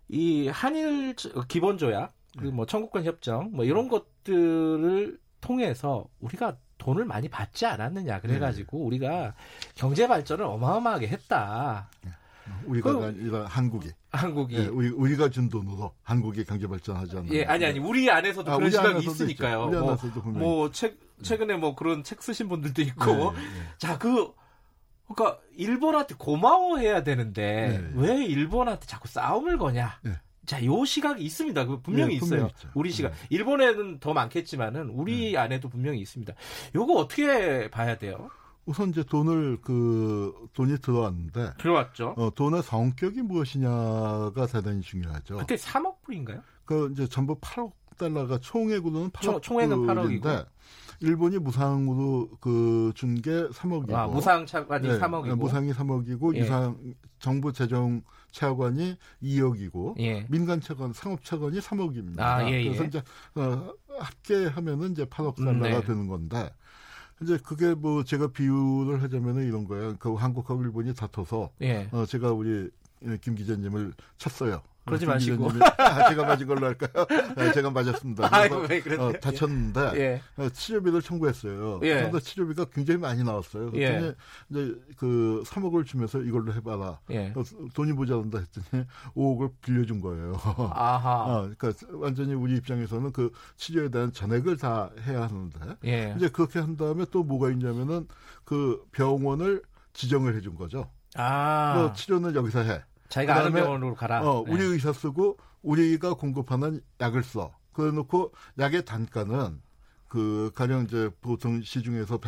이 한일 기본조약, 그뭐 청구권 협정, 뭐 이런 것들을 통해서 우리가 돈을 많이 받지 않았느냐 그래가지고 네. 우리가 경제 발전을 어마어마하게 했다. 네. 우리가 아니라 한국이. 한국이. 네, 우리, 우리 가 준 돈으로 한국이 경제 발전하지 않나. 예, 아니, 아니, 우리 안에서도 아, 그런 시각이 있으니까요. 우리 뭐, 뭐, 책, 최근에 뭐 그런 책 쓰신 분들도 있고. 네, 네. 자, 그, 그러니까 일본한테 고마워해야 되는데, 네. 왜 일본한테 자꾸 싸움을 거냐. 자, 요 시각이 있습니다. 그 분명히 네, 있어요. 있죠. 우리 시각. 네. 일본에는 더 많겠지만은 우리 네. 안에도 분명히 있습니다. 요거 어떻게 봐야 돼요? 우선 이제 돈을 그 돈이 들어왔는데 들어왔죠. 어, 돈의 성격이 무엇이냐가 대단히 중요하죠. 그때 3억 불인가요? 그 이제 전부 8억 달러가 총액으로는 8억 총액은 8억인데 일본이 무상으로 그 준 게 3억이고 아, 무상 차관이 네, 3억이고 무상이 3억이고 예. 유상 정부 재정 차관이 2억이고 예. 민간 차관 상업 차관이 3억입니다. 아, 예, 그래서 예. 이제 어, 합계하면은 이제 8억 달러가 음, 네. 되는 건데 이제 그게 뭐 제가 비유를 하자면은 이런 거예요. 그 한국하고 일본이 다퉈서 예. 어, 제가 우리 김 기자님을 쳤어요. 그러지 마시고. 아, 제가 맞은 걸로 할까요? 네, 제가 맞았습니다. (laughs) 아이고, 왜 어, 다쳤는데 예. 어, 치료비를 청구했어요. 예. 그런데 치료비가 굉장히 많이 나왔어요. 그랬더니 예. 이제 그 3억을 주면서 이걸로 해봐라. 예. 돈이 모자란다 했더니 5억을 빌려준 거예요. 아하. 어, (laughs) 그러니까 완전히 우리 입장에서는 그 치료에 대한 전액을 다 해야 하는데 예. 이제 그렇게 한 다음에 또 뭐가 있냐면은 그 병원을 지정을 해준 거죠. 아. 너 치료는 여기서 해. 자기가 아는 병원으로 가라. 어, 우리 네. 의사 쓰고 우리가 공급하는 약을 써. 그래 놓고 약의 단가는 그 가령 이제 보통 시중에서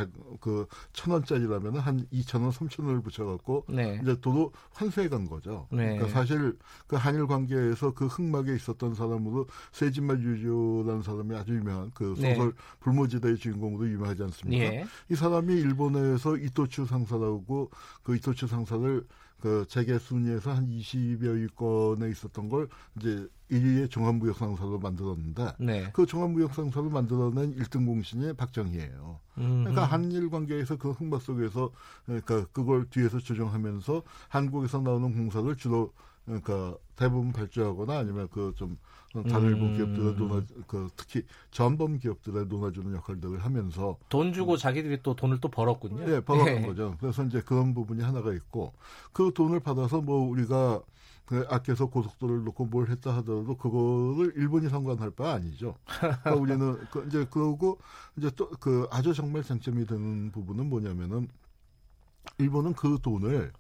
그천 원짜리라면은 한 이천 원, 삼천 원을 붙여 갖고 네. 이제 도로 환수해 간 거죠. 네. 그러니까 사실 그 한일 관계에서 그 흑막에 있었던 사람으로 세진말 유조라는 사람이 아주 유명한 그 네. 소설 네. 불모지대의 주인공으로 유명하지 않습니까? 예. 이 사람이 일본에서 이토추 상사라고 그 이토추 상사를 그 재계 순위에서 한 20여 위권에 있었던 걸 이제 1위의 종합무역상사로 만들었는데 네. 그 종합무역상사로 만들어낸 1등 공신이 박정희예요. 음흠. 그러니까 한일 관계에서 그 흑막 속에서 그러니까 그걸 뒤에서 조정하면서 한국에서 나오는 공사를 주로 그러니까 대부분 발주하거나 아니면 그좀 다른 일본 음. 기업들의 논아 그 특히 전범 기업들의 논아주는 역할들을 하면서 돈 주고 자기들이 또 돈을 또 벌었군요. 네, 벌었던 네. 거죠. 그래서 이제 그런 부분이 하나가 있고 그 돈을 받아서 뭐 우리가 그 아껴서 고속도로를 놓고 뭘 했다 하더라도 그거를 일본이 상관할 바 아니죠. 그러니까 우리는 (laughs) 그 이제 그러고 이제 또 그 아주 정말 장점이 되는 부분은 뭐냐면은 일본은 그 돈을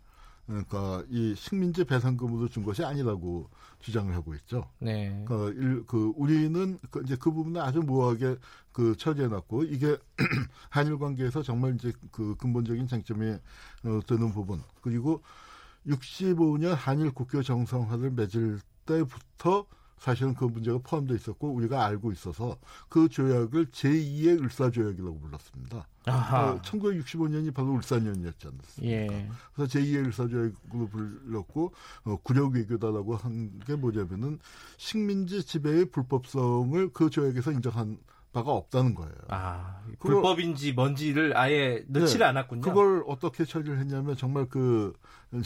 그러니까 이 식민지 배상금으로 준 것이 아니라고 주장을 하고 있죠. 네. 그러니까 일, 그 우리는 그 이제 그 부분을 아주 모호하게 그 처리해놨고 이게 (clears throat) 한일 관계에서 정말 이제 그 근본적인 장점이 어, 되는 부분 그리고 65년 한일 국교 정상화를 맺을 때부터 사실은 그 문제가 포함되어 있었고 우리가 알고 있어서 그 조약을 제2의 을사조약이라고 불렀습니다. 아하. 어, 1965년이 바로 울산년이었지 않습니까? 예. 그래서 제2의 을사조약으로 불렀고 어, 구력 외교다라고 한 게 뭐냐면은 식민지 지배의 불법성을 그 조약에서 인정한 바가 없다는 거예요. 아, 불법인지 뭔지를 아예 넣지를 네, 않았군요. 그걸 어떻게 처리를 했냐면 정말 그 (laughs) 어,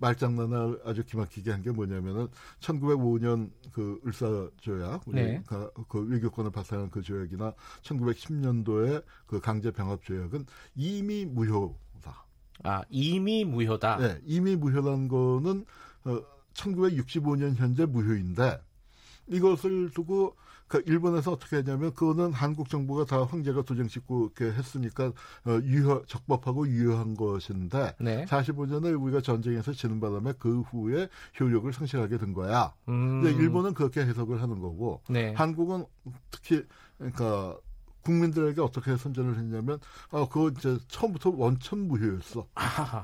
말장난을 아주 기막히게 한 게 뭐냐면은 1905년 그 을사 조약, 네. 그, 그 외교권을 발생한 그 조약이나 1910년도에 그 강제 병합 조약은 이미 무효다. 아, 이미 무효다. 네, 이미 무효라는 거는 어, 1965년 현재 무효인데 이것을 두고 그 일본에서 어떻게 했냐면 그거는 한국 정부가 다 황제가 도장 찍고 이렇게 했으니까 어, 유효 적법하고 유효한 것인데 네. 45년에 우리가 전쟁에서 지는 바람에 그 후에 효력을 상실하게 된 거야. 음. 근데 일본은 그렇게 해석을 하는 거고 네. 한국은 특히 그러니까 국민들에게 어떻게 선전을 했냐면, 아, 그거 이제 처음부터 원천 무효였어.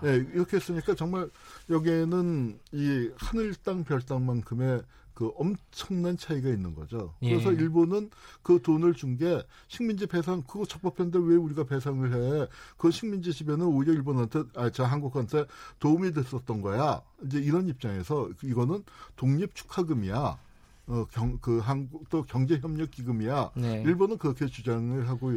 네, 이렇게 했으니까 정말 여기에는 이 하늘 땅, 별 땅만큼의 그 엄청난 차이가 있는 거죠. 그래서 예. 일본은 그 돈을 준 게 식민지 배상 그거 적법한데 왜 우리가 배상을 해? 그 식민지 지배는 오히려 일본한테 아저 한국한테 도움이 됐었던 거야. 이제 이런 입장에서 이거는 독립 축하금이야. 어, 경, 그 한국 또 경제협력 기금이야. 네. 일본은 그렇게 주장을 하고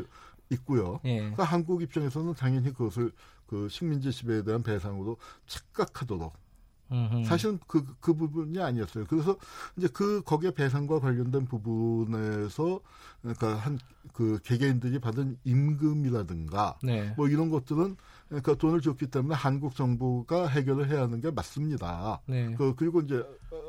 있고요. 예. 그러니까 한국 입장에서는 당연히 그것을 그 식민지 지배에 대한 배상으로 착각하도록 사실은 그, 그 부분이 아니었어요. 그래서 이제 그, 거기에 배상과 관련된 부분에서, 그러니까 한, 그 개개인들이 받은 임금이라든가, 네. 뭐 이런 것들은, 그러니까 돈을 줬기 때문에 한국 정부가 해결을 해야 하는 게 맞습니다. 네. 그, 그리고 이제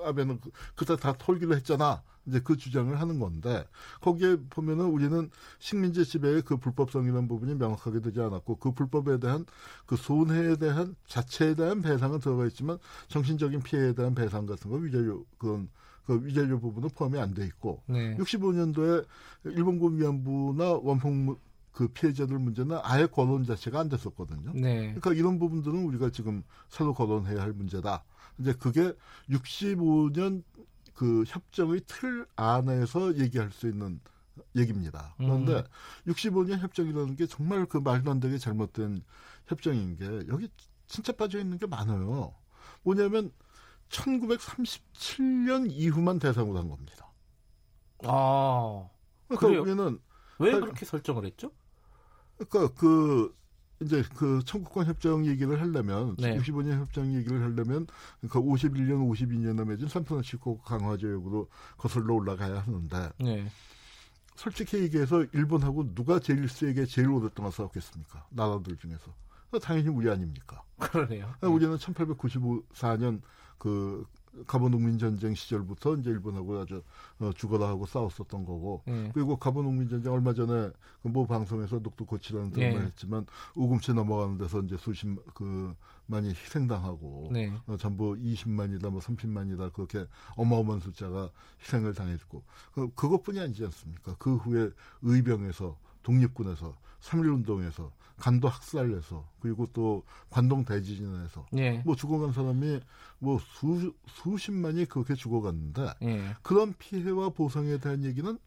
아베는 그, 그때 다 털기로 했잖아. 이제 그 주장을 하는 건데 거기에 보면은 우리는 식민지 지배의 그 불법성이라는 부분이 명확하게 되지 않았고 그 불법에 대한 그 손해에 대한 자체에 대한 배상은 들어가 있지만 정신적인 피해에 대한 배상 같은 거 위자료 그건 그 위자료 부분은 포함이 안 돼 있고 네. 65년도에 일본군 위안부나 원폭 그 피해자들 문제는 아예 거론 자체가 안 됐었거든요. 네. 그러니까 이런 부분들은 우리가 지금 새로 거론해야 할 문제다. 이제 그게 65년 그 협정의 틀 안에서 얘기할 수 있는 얘기입니다. 그런데 음. 65년 협정이라는 게 정말 그 말도 안 되게 잘못된 협정인 게 여기 진짜 빠져 있는 게 많아요. 뭐냐면 1937년 이후만 대상으로 한 겁니다. 아, 그러니까 우리는 왜 그렇게 설정을 했죠? 그러니까 그 이제 그 청구권 협정 얘기를 하려면 네. 65년 협정 얘기를 하려면 그 51년, 52년에 맺은 산프란시스코 강화 조약으로 거슬러 올라가야 하는데 네. 솔직히 얘기해서 일본하고 누가 제일 세게 제일 오랫동안 싸웠겠습니까? 나라들 중에서 당연히 우리 아닙니까? 그러네요. 우리는 1894년 그 가보농민 전쟁 시절부터 이제 일본하고 아주 어, 죽어라 하고 싸웠었던 거고 네. 그리고 가보농민 전쟁 얼마 전에 그모 방송에서 녹두 고치라는 드라마 네. 했지만 우금치 넘어가는 데서 이제 수십 그 많이 희생당하고 네. 어, 전부 20만이다 뭐 30만이다 그렇게 어마어마한 숫자가 희생을 당했고 그, 그것뿐이 아니지 않습니까? 그 후에 의병에서 독립군에서 3.1운동에서 간도 학살에서 그리고 또 관동 대지진에서 예. 뭐 죽어간 사람이 뭐 수, 수십만이 그렇게 죽어갔는데 예. 그런 피해와 보상에 대한 얘기는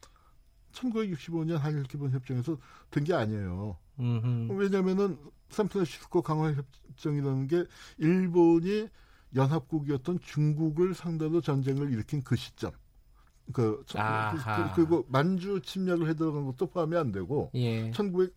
1965년 한일 기본 협정에서 된 게 아니에요. 음흠. 왜냐면은 샌프란시스코 강화 협정이라는 게 일본이 연합국이었던 중국을 상대로 전쟁을 일으킨 그 시점. 그, 그, 그, 그리고 만주 침략을 해 들어간 것도 포함이 안 되고 예. 1900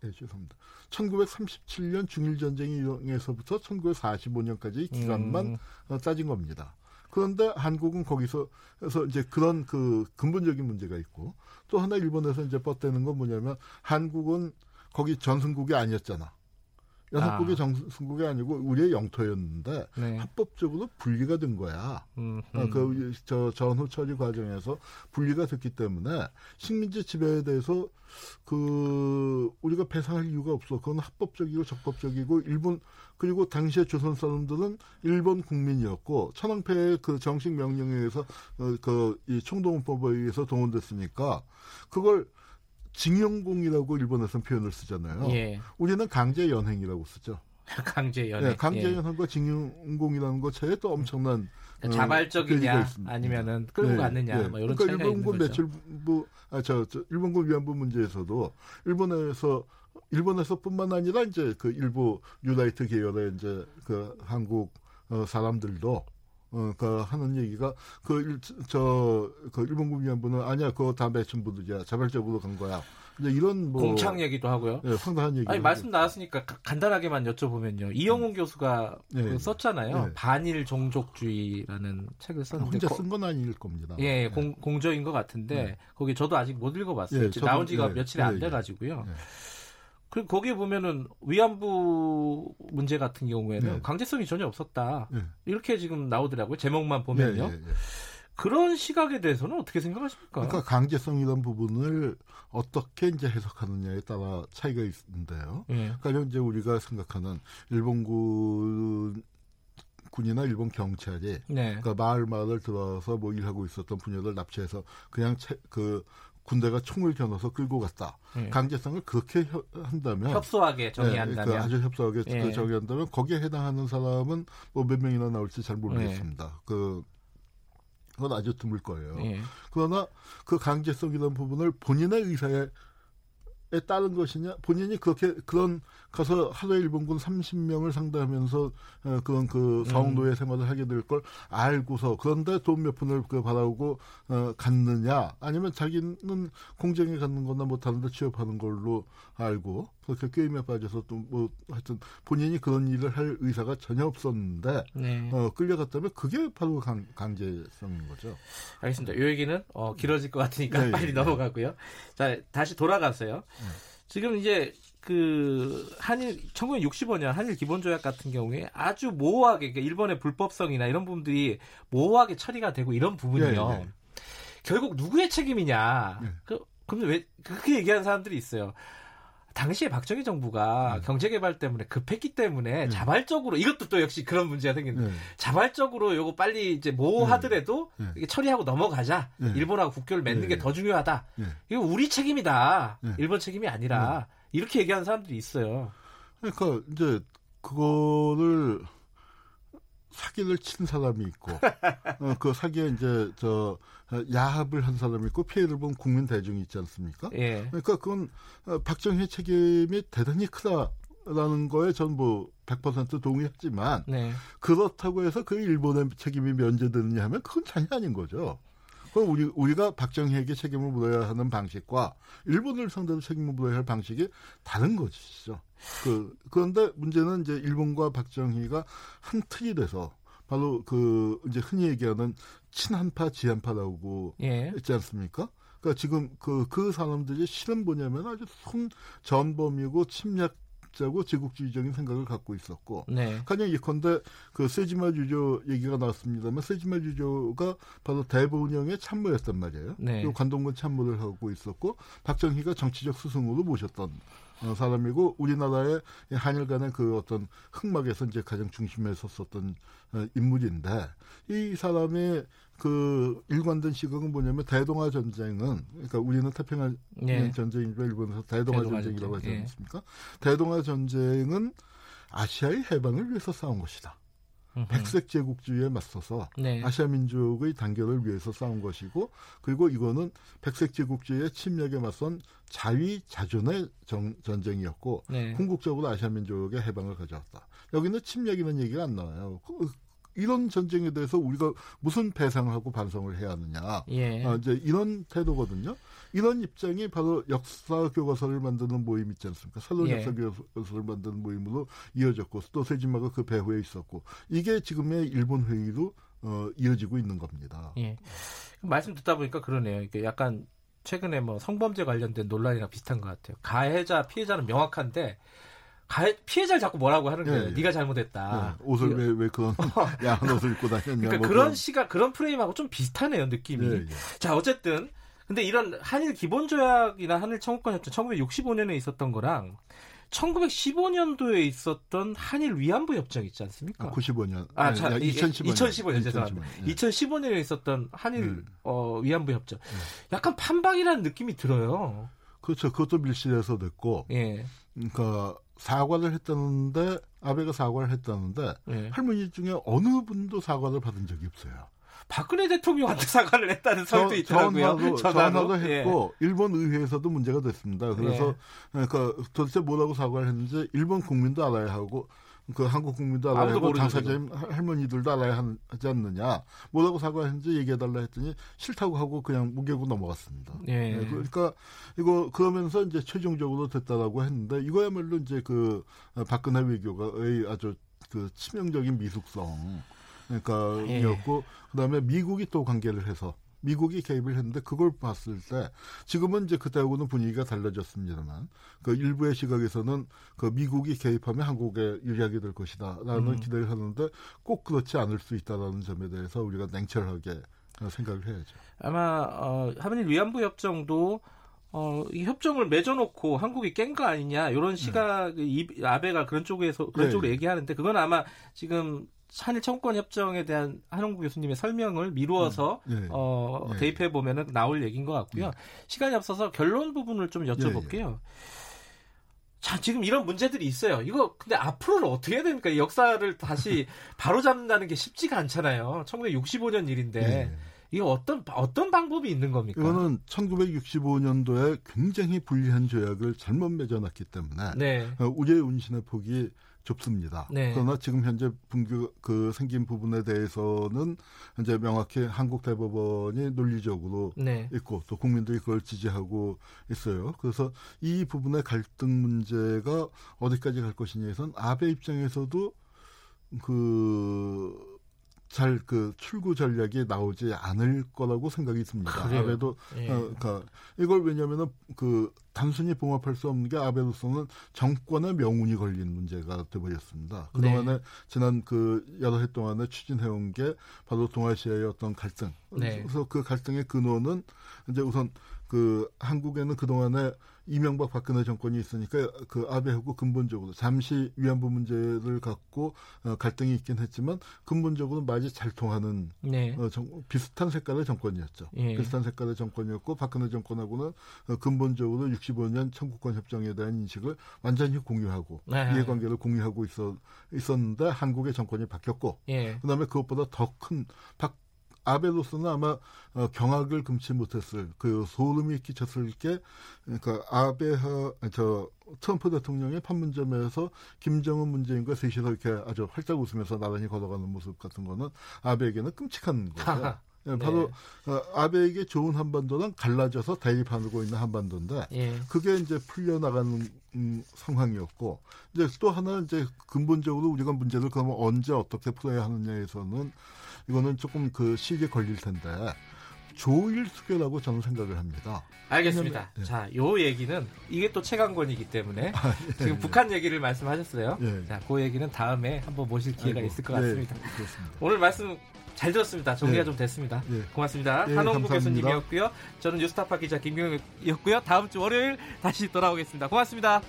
네, (coughs) 죄송합니다. 1937년 중일 전쟁에서부터 1945년까지 기간만 음. 어, 따진 겁니다. 그런데 한국은 거기서 그래서 이제 그런 그 근본적인 문제가 있고 또 하나 일본에서 이제 뻗대는 건 뭐냐면 한국은 거기 전승국이 아니었잖아. 연합국이 아. 정승국이 아니고 우리의 영토였는데 네. 합법적으로 분리가 된 거야. 음, 음. 그저 전후 처리 과정에서 분리가 됐기 때문에 식민지 지배에 대해서 그 우리가 배상할 이유가 없어. 그건 합법적이고 적법적이고 일본 그리고 당시에 조선 사람들은 일본 국민이었고 천황폐의 그 정식 명령에 의해서 어, 그이 총동원법에 의해서 동원됐으니까 그걸 징용공이라고 일본에서는 표현을 쓰잖아요. 예. 우리는 강제 연행이라고 쓰죠. (laughs) 강제 연행. 네, 강제 예. 연행과 징용공이라는 것 차에 또 엄청난 그러니까 자발적이냐 아니면은 끌고 네, 갔느냐 네. 뭐 이런 그러니까 차이가 일본군 매춘부 아저 저 일본군 위안부 문제에서도 일본에서 일본에서뿐만 아니라 이제 그 일부 뉴라이트 계열의 이제 그 한국 어, 사람들도 어, 그 하는 얘기가 그저그 일본군 위안부는 아니야 그거 다 매춘부들이야 자발적으로 간 거야. 이제 이런 뭐 공창 얘기도 하고요. 네, 황당한 얘기. 아니 말씀 나왔으니까 간단하게만 여쭤보면요. 이영훈 음. 교수가 네. 그 썼잖아요. 네. 반일 종족주의라는 책을 썼는데 혼자 쓴 건 아닐 겁니다. 예, 네. 공, 공저인 것 같은데 네. 거기 저도 아직 못 읽어봤어요. 예, 나온 지가 네. 며칠이 안 돼가지고요. 그리고 거기에 보면은 위안부 문제 같은 경우에는 네. 강제성이 전혀 없었다. 네. 이렇게 지금 나오더라고요. 제목만 보면요. 네, 그런 시각에 대해서는 어떻게 생각하십니까? 그러니까 강제성이란 부분을 어떻게 이제 해석하느냐에 따라 차이가 있는데요. 네. 그러니까 이제 우리가 생각하는 일본군 군이나 일본 경찰이 네. 그러니까 마을 마을 들어와서 뭐 일하고 있었던 분야들 납치해서 그냥 채, 그 군대가 총을 겨눠서 끌고 갔다. 예. 강제성을 그렇게 한다면 협소하게 예, 정의한다면 예, 그 아주 협소하게 예. 정의한다면 거기에 해당하는 사람은 뭐 몇 명이나 나올지 잘 모르겠습니다. 예. 그 그건 아주 드물 거예요. 예. 그러나 그 강제성이라는 부분을 본인의 의사에 에 따른 것이냐 본인이 그렇게 그런 가서 하루에 일본군 30명을 상대하면서 어, 그런 그 성노예 음. 생활을 하게 될 걸 알고서 그런데 돈 몇 푼을 그 받아오고 어, 갔느냐 아니면 자기는 공정에 갖는 거나 뭐 다른 데 취업하는 걸로 알고 그렇게 게임에 빠져서 또 뭐 하여튼 본인이 그런 일을 할 의사가 전혀 없었는데 네. 어, 끌려갔다면 그게 바로 강, 강제성인 거죠. 알겠습니다. 이 얘기는 어, 길어질 것 같으니까 네, 빨리 네. 넘어가고요. 자 다시 돌아가서요. 네. 지금 이제 그 한일 1965년 한일 기본조약 같은 경우에 아주 모호하게 그러니까 일본의 불법성이나 이런 부분들이 모호하게 처리가 되고 이런 부분이요. 네, 네. 결국 누구의 책임이냐? 네. 그 그럼 왜 그렇게 얘기하는 사람들이 있어요. 당시에 박정희 정부가 네. 경제개발 때문에 급했기 때문에 네. 자발적으로 이것도 또 역시 그런 문제가 생기는 네. 자발적으로 요거 빨리 이제 뭐 네. 하더라도 네. 이게 처리하고 넘어가자 네. 일본하고 국교를 맺는 게 더 중요하다 이거 우리 책임이다 일본 책임이 아니라 이렇게 얘기하는 사람들이 있어요. 그러니까 이제 그거를 사기를 친 사람이 있고 (laughs) 어, 그 사기에 이제 저 야합을 한 사람이 있고 피해를 본 국민 대중이 있지 않습니까? 예. 그러니까 그건 어, 박정희 책임이 대단히 크다라는 거에 전뭐100% 동의하지만 네. 그렇다고 해서 그 일본의 책임이 면제되느냐 하면 그건 전혀 아닌 거죠. 그럼 우리 우리가 박정희에게 책임을 물어야 하는 방식과 일본을 상대로 책임을 물어야 할 방식이 다른 것이죠. 그 그런데 문제는 이제 일본과 박정희가 한 틀이 돼서 바로 그 이제 흔히 얘기하는 친한파 지한파라고 예. 있지 않습니까? 그러니까 지금 그, 그 사람들이 실은 뭐냐면 아주 손 전범이고 침략 자고 제국주의적인 생각을 갖고 있었고 네. 가령 예컨대 그 세지마 주조 얘기가 나왔습니다만 세지마 주조가 바로 대본령의 참모였단 말이에요. 네. 그리고 관동군 참모를 하고 있었고 박정희가 정치적 스승으로 모셨던 어, 사람이고 우리나라의 한일 간의 그 어떤 흑막에서 이제 가장 중심에 섰었던 어, 인물인데 이 사람의 그 일관된 시각은 뭐냐면 대동아 전쟁은 그러니까 우리는 태평양 예. 전쟁이고 일본에서 대동아, 대동아 전쟁이라고 하지 예. 않습니까? 예. 대동아 전쟁은 아시아의 해방을 위해서 싸운 것이다. 백색 제국주의에 맞서서 네. 아시아 민족의 단결을 위해서 싸운 것이고 그리고 이거는 백색 제국주의의 침략에 맞선 자위 자존의 정, 전쟁이었고 네. 궁극적으로 아시아 민족의 해방을 가져왔다. 여기는 침략이라는 얘기가 안 나와요. 그, 이런 전쟁에 대해서 우리가 무슨 배상을 하고 반성을 해야 하느냐. 예. 아, 이제 이런 태도거든요. 이런 입장이 바로 역사 교과서를 만드는 모임 있지 않습니까? 살론 예. 역사 교과서를 만드는 모임으로 이어졌고 또 세진마가 그 배후에 있었고 이게 지금의 일본 회의로 어, 이어지고 있는 겁니다. 예. 말씀 듣다 보니까 그러네요. 이게 약간 최근에 뭐 성범죄 관련된 논란이랑 비슷한 것 같아요. 가해자 피해자는 명확한데 가해, 피해자를 자꾸 뭐라고 하는 거예요. 네, 가 잘못했다. 네, 옷을 왜왜 그런 (laughs) 야한 옷을 입고 다녔냐. 그러니까 뭐 그런 시각 그런 프레임하고 좀 비슷하네요 느낌이. 네, 자 어쨌든 근데 이런 한일 기본 조약이나 한일 청구권 협정 1965년에 있었던 거랑 1915년도에 있었던 한일 위안부 협정 있지 않습니까? 아, 95년. 아, 자, 2015년. 2015년, 죄송합니다. 2015년에 예. 있었던 한일 음. 어, 위안부 협정. 음. 약간 판박이라는 느낌이 들어요. 그렇죠. 그것도 밀실에서 됐고. 예. 그러니까 사과를 했다는데 아베가 사과를 했다는데 예. 할머니 중에 어느 분도 사과를 받은 적이 없어요. 박근혜 대통령한테 사과를 했다는 설도 있더라고요. 전화도, (laughs) 전화도 했고 예. 일본 의회에서도 문제가 됐습니다. 그래서 예. 그러니까 도대체 뭐라고 사과를 했는지 일본 국민도 알아야 하고 그 한국 국민도 알아야 하고 당사자인 할머니들도 알아야 하지 않느냐 뭐라고 사과했는지 얘기해달라 했더니 싫다고 하고 그냥 무게고 넘어갔습니다. 예. 네, 그러니까 이거 그러면서 이제 최종적으로 됐다라고 했는데 이거야말로 이제 그 박근혜 외교가의 아주 그 치명적인 미숙성 그러니까였고 예. 그다음에 미국이 또 관계를 해서 미국이 개입을 했는데 그걸 봤을 때 지금은 이제 그때하고는 분위기가 달라졌습니다만 그 일부의 시각에서는 그 미국이 개입하면 한국에 유리하게 될 것이다라는 음. 기대를 하는데 꼭 그렇지 않을 수 있다라는 점에 대해서 우리가 냉철하게 생각을 해야죠. 아마 어, 한일 위안부 협정도 어, 이 협정을 맺어놓고 한국이 깬 거 아니냐 이런 시각 네. 이 아베가 그런 쪽에서 그런 네. 쪽으로 얘기하는데 그건 아마 지금 한일 청구권 협정에 대한 한홍구 교수님의 설명을 미루어서 음, 예, 어, 예. 대입해 보면은 나올 얘기인 것 같고요. 예. 시간이 없어서 결론 부분을 좀 여쭤볼게요. 예, 예. 자, 지금 이런 문제들이 있어요. 이거 근데 앞으로는 어떻게 해야 됩니까? 역사를 다시 바로 잡는다는 게 쉽지가 않잖아요. 1965년 일인데. 예. 이거 어떤 어떤 방법이 있는 겁니까? 이거는 1965년도에 굉장히 불리한 조약을 잘못 맺어놨기 때문에 네. 어, 우리의 운신의 폭이 좁습니다. 네. 그러나 지금 현재 분규 그 생긴 부분에 대해서는 현재 명확히 한국 대법원이 논리적으로 네. 있고 또 국민들이 그걸 지지하고 있어요. 그래서 이 부분의 갈등 문제가 어디까지 갈 것이냐에선 아베 입장에서도 그 잘 그 출구 전략이 나오지 않을 거라고 생각이 듭니다. 그래요. 아베도 예. 어, 그러니까 이걸 왜냐하면은 그 단순히 봉합할 수 없는 게 아베로서는 정권의 명운이 걸린 문제가 되버렸습니다. 그동안에 네. 지난 그 여러 해 동안에 추진해온 게 바로 동아시아의 어떤 갈등. 네. 그래서 그 갈등의 근원은 이제 우선 그 한국에는 그동안에 이명박 박근혜 정권이 있으니까 그 아베하고 근본적으로 잠시 위안부 문제를 갖고 어, 갈등이 있긴 했지만 근본적으로 많이 잘 통하는 네. 어, 정, 비슷한 색깔의 정권이었죠. 예. 비슷한 색깔의 정권이었고 박근혜 정권하고는 어, 근본적으로 65년 청구권 협정에 대한 인식을 완전히 공유하고 네. 이해관계를 공유하고 있었, 있었는데 한국의 정권이 바뀌었고 예. 그다음에 그것보다 더 큰 박 아베로서는 아마 어, 경악을 금치 못했을 그 소름이 끼쳤을 게 그러니까 아베하 저 트럼프 대통령의 판문점에서 김정은 문재인과 셋이서 이렇게 아주 활짝 웃으면서 나란히 걸어가는 모습 같은 거는 아베에게는 끔찍한 거예요. (laughs) 예, 바로 네. 어, 아베에게 좋은 한반도는 갈라져서 대립하고 있는 한반도인데 예. 그게 이제 풀려나가는 음, 상황이었고 이제 또 하나 이제 근본적으로 우리가 문제를 그러면 언제 어떻게 풀어야 하느냐에서는 이거는 조금 그 시기에 걸릴 텐데 조일 수교라고 저는 생각을 합니다. 알겠습니다. 네. 자, 요 얘기는 이게 또 최강권이기 때문에 아, 예, 지금 예. 북한 얘기를 말씀하셨어요. 예. 자, 그 얘기는 다음에 한번 모실 기회가 아이고, 있을 것 같습니다. 네, 오늘 말씀 잘 들었습니다. 정리가 네. 좀 됐습니다. 네. 고맙습니다. 네, 한홍구 교수님이었고요. 저는 뉴스타파 기자 김경혁이었고요. 다음 주 월요일 다시 돌아오겠습니다. 고맙습니다.